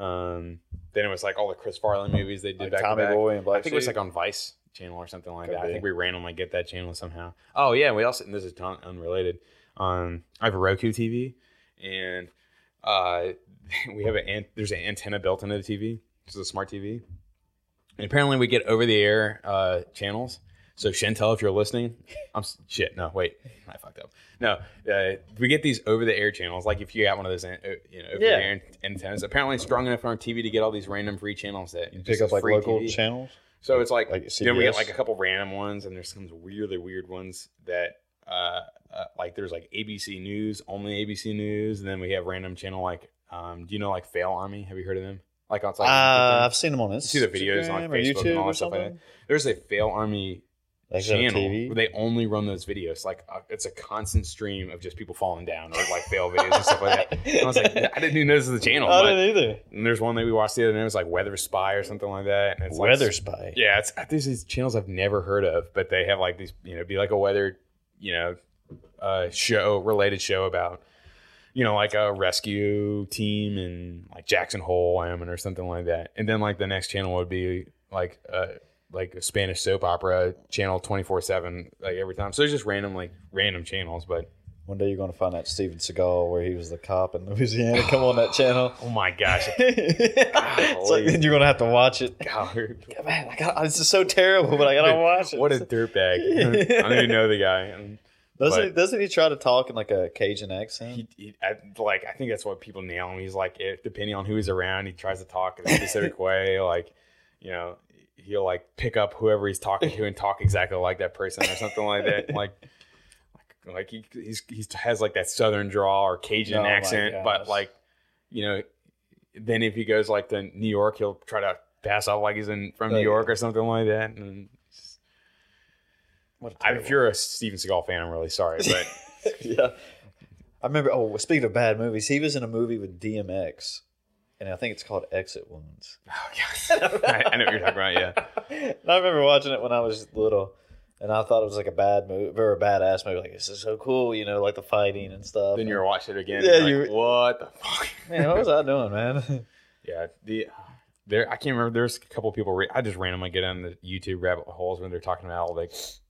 um, then it was like all the Chris Farley movies they did Like back Tommy to back. Boy and Black I think it was like on Vice channel or something like Could that. I think we randomly get that channel somehow. Oh yeah, we also and this is ton- unrelated. Um, I have a Roku TV, and uh, we have an an- there's an antenna built into the TV. It's a smart TV, and apparently we get over the air uh, channels. So Shentel, if you're listening, I'm shit. No, wait, I fucked up. No, uh, we get these over the air channels. Like if you got one of those, an- uh, you know, over-the-air antennas. Apparently, strong enough on our TV to get all these random free channels that You pick up like local TV. channels? So it's like, Like then we get like a couple random ones, and there's some really weird ones that, uh, uh, like there's like ABC News, only ABC News, and then we have random channel like, um, do you know like Fail Army? Have you heard of them? Like on like Uh, I've seen them on Instagram you see the videos on or Facebook YouTube and all or that stuff like that. There's a Fail Army Like is a channel TV? where they only run those videos. Like uh, it's a constant stream of just people falling down or like fail videos and stuff like that. And I was like, I didn't even know this was a channel. I didn't either. and there's one that we watched the other day. It was like Weather Spy or something like that. And it's like- Weather Spy. yeah, it's there's these channels I've never heard of, but they have like these, you know, be like a weather, you know, uh, show related show about, you know, like a rescue team in like Jackson Hole, Wyoming, or something like that. And then like the next channel would be like uh like a Spanish soap opera channel twenty four seven like every time. So it's just random like random channels, but One day you're going to find that Steven Seagal where he was the cop in Louisiana come on that channel. oh my gosh, it's like, then you're going to have to watch it. God, Man, I got, this is so terrible, but I got to watch it. what a dirtbag! I don't even know the guy. Doesn't, he, doesn't he try to talk in like a Cajun accent? he, he I, like I think that's what people nail him. He's like it, depending on who he's around, he tries to talk in a specific way. Like you know, he'll like pick up whoever he's talking to and talk exactly like that person or something like that. Like like like he he's, he has like that southern draw or Cajun Oh accent, but like you know, then if he goes like to New York, he'll try to pass off like he's in from New oh, Like- York or something like that. And I, if you're a Steven Seagal fan, I'm really sorry, but. yeah. I remember. Oh, speaking of bad movies, he was in a movie with DMX, and I think it's called Exit Wounds. Oh, yes. I, I know what you're talking about. Yeah. And I remember watching it when I was little, and I thought it was like a bad movie, or a badass movie. Like this is so cool, you know, like the fighting and stuff. Then you're watching it again. Yeah, you- like, what the fuck? man, what was I doing, man? yeah, the there. I can't remember. There's a couple people. Re- I just randomly get on the YouTube rabbit holes when they're talking about all the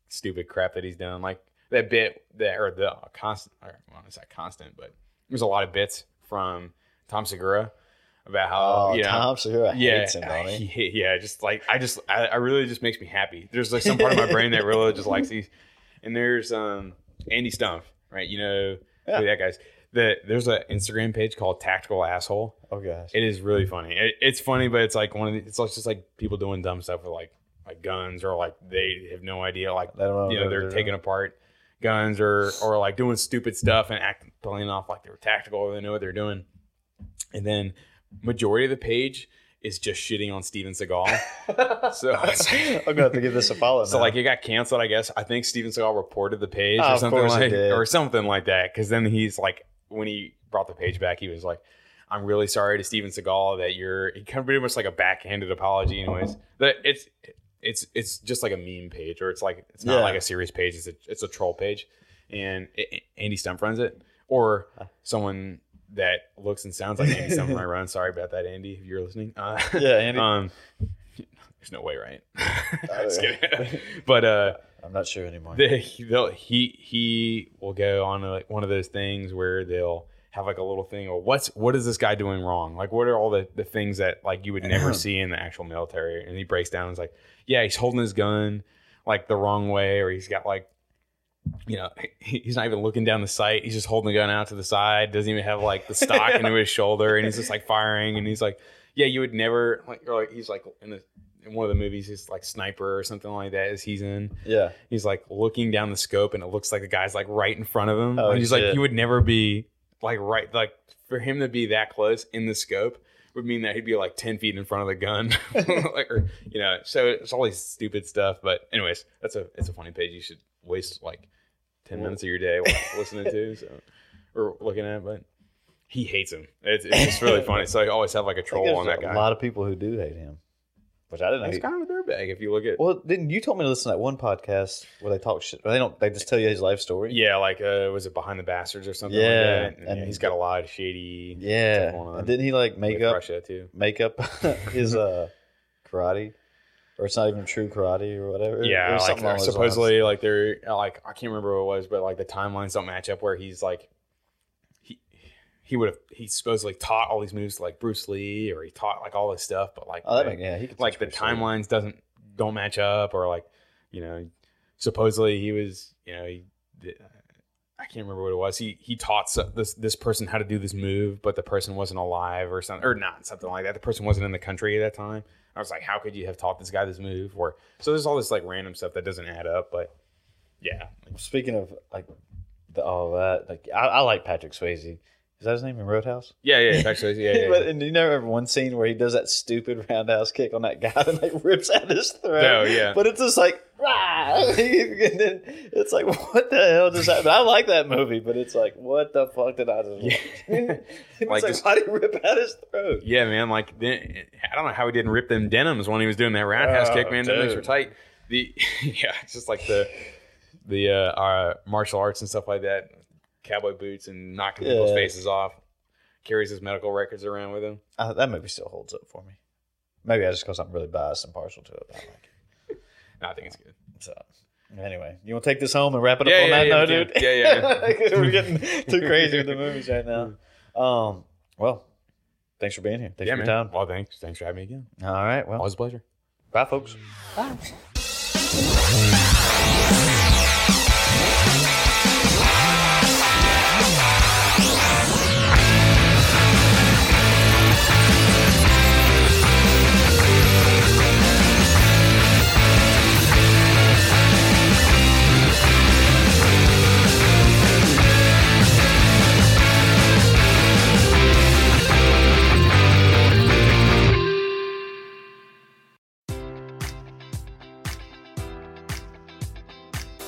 stupid crap that he's done, like that bit that or the constant. Or, well, it's not constant, but there's a lot of bits from Tom Segura about how Oh, you know. Tom Segura yeah, hates him, don't he? yeah, just like I just I, I really just makes me happy. There's like some part of my brain that really just likes these. And there's um Andy Stumpf, right? You know Yeah. that guy's. The, there's an Instagram page called Tactical Asshole. Oh gosh, It is really funny. It, it's funny, but it's like one of the, it's just like people doing dumb stuff with like like guns or like they have no idea like you know they're, they're taking apart guns or or like doing stupid stuff and acting playing off like they were tactical or they know what they're doing. And then majority of the page is just shitting on Steven Seagal. so I'm gonna have to give this a follow. so now. like it got canceled, I guess. I think Steven Seagal reported the page Oh, or something like or something like that. Because then he's like, when he brought the page back, he was like, "I'm really sorry to Steven Seagal that you're." He kind of pretty much like a backhanded apology, anyways. That it's it's it's just like a meme page, or it's like it's not Yeah. like a serious page. It's a it's a troll page, and it, it- Andy Stumpf runs it, or someone that looks and sounds like Andy Summerall. Sorry about that, Andy, if you're listening. Uh, Yeah, Andy. Um, there's no way, right? Just kidding. but uh, I'm not sure anymore. the, he he will go on like one of those things where they'll have like a little thing or what's what is this guy doing wrong like what are all the, the things that like you would never see in the actual military and he breaks down and is like yeah he's holding his gun like the wrong way or he's got like you know he's not even looking down the sight he's just holding the gun out to the side doesn't even have like the stock into his shoulder and he's just like firing and he's like yeah you would never like or like he's like in the in one of the movies he's like sniper or something like that as he's in yeah. he's like looking down the scope and it looks like the guy's like right in front of him. Oh, and he's like, you would never be like right, like for him to be that close in the scope would mean that he'd be like 10 feet in front of the gun. like, or, you know, so it's all these stupid stuff. But anyways, that's a, it's a funny page. You should waste like 10 minutes of your day listening to, so, or looking at, but he hates him. It's, it's just really funny. So I always have like a troll on that guy. a lot of people who do hate him, which I didn't know. He's he- kind of a dirtbag if you look at well, didn't you told me to listen to that one podcast where they talk shit? They don't. They just tell you his life story. Yeah, like uh, was it Behind the Bastards or something Yeah, like that? And, and- yeah, he's got a lot of shady Yeah. stuff on And didn't he like make up Russia too. make up his uh karate, or it's not even true karate or whatever? Yeah, Or like something along those supposedly like they're like I can't remember what it was, but like the timelines don't match up where he's like he he would have he supposedly taught all these moves to like Bruce Lee or he taught like all this stuff, but like. Oh, the- make, yeah. He could like the Bruce Lee. timelines doesn't don't match up or like you know supposedly he was you know he I can't remember what it was. He he taught this this person how to do this move, but the person wasn't alive or something or not something like that. The person wasn't in the country at that time. I was like, how could you have taught this guy this move? Or so there's all this like random stuff that doesn't add up. But yeah, Speaking of like the, all that, like I, I like Patrick Swayze. Is that his name in Roadhouse? yeah, yeah. Actually, yeah, yeah. but yeah. and you never have one scene where he does that stupid roundhouse kick on that guy and like rips out his throat. Oh, yeah. But it's just like, rah! and then it's like, what the hell just happened? I like that movie, but it's like, what the fuck did I just? it's Like like, why did he rip out his throat? Yeah, man. Like, then- I don't know how he didn't rip them denims when he was doing that roundhouse Oh, kick, man. Them things were tight. The yeah, just like the the uh, uh, martial arts and stuff like that, cowboy boots and knocking people's faces off. Carries his medical records around with him. Uh, that movie still holds up for me. Maybe I just because I'm really biased and partial to it. but I like it. No, I think it's good. So anyway, you want to take this home and wrap it up Yeah, on yeah, that yeah, note, we dude? can. Yeah, We're getting too crazy with the movies right now. Um, well, thanks for being here. Thanks yeah, for man. your time. Well, thanks. Thanks for having me again. All right. Well, Always a pleasure. bye, folks.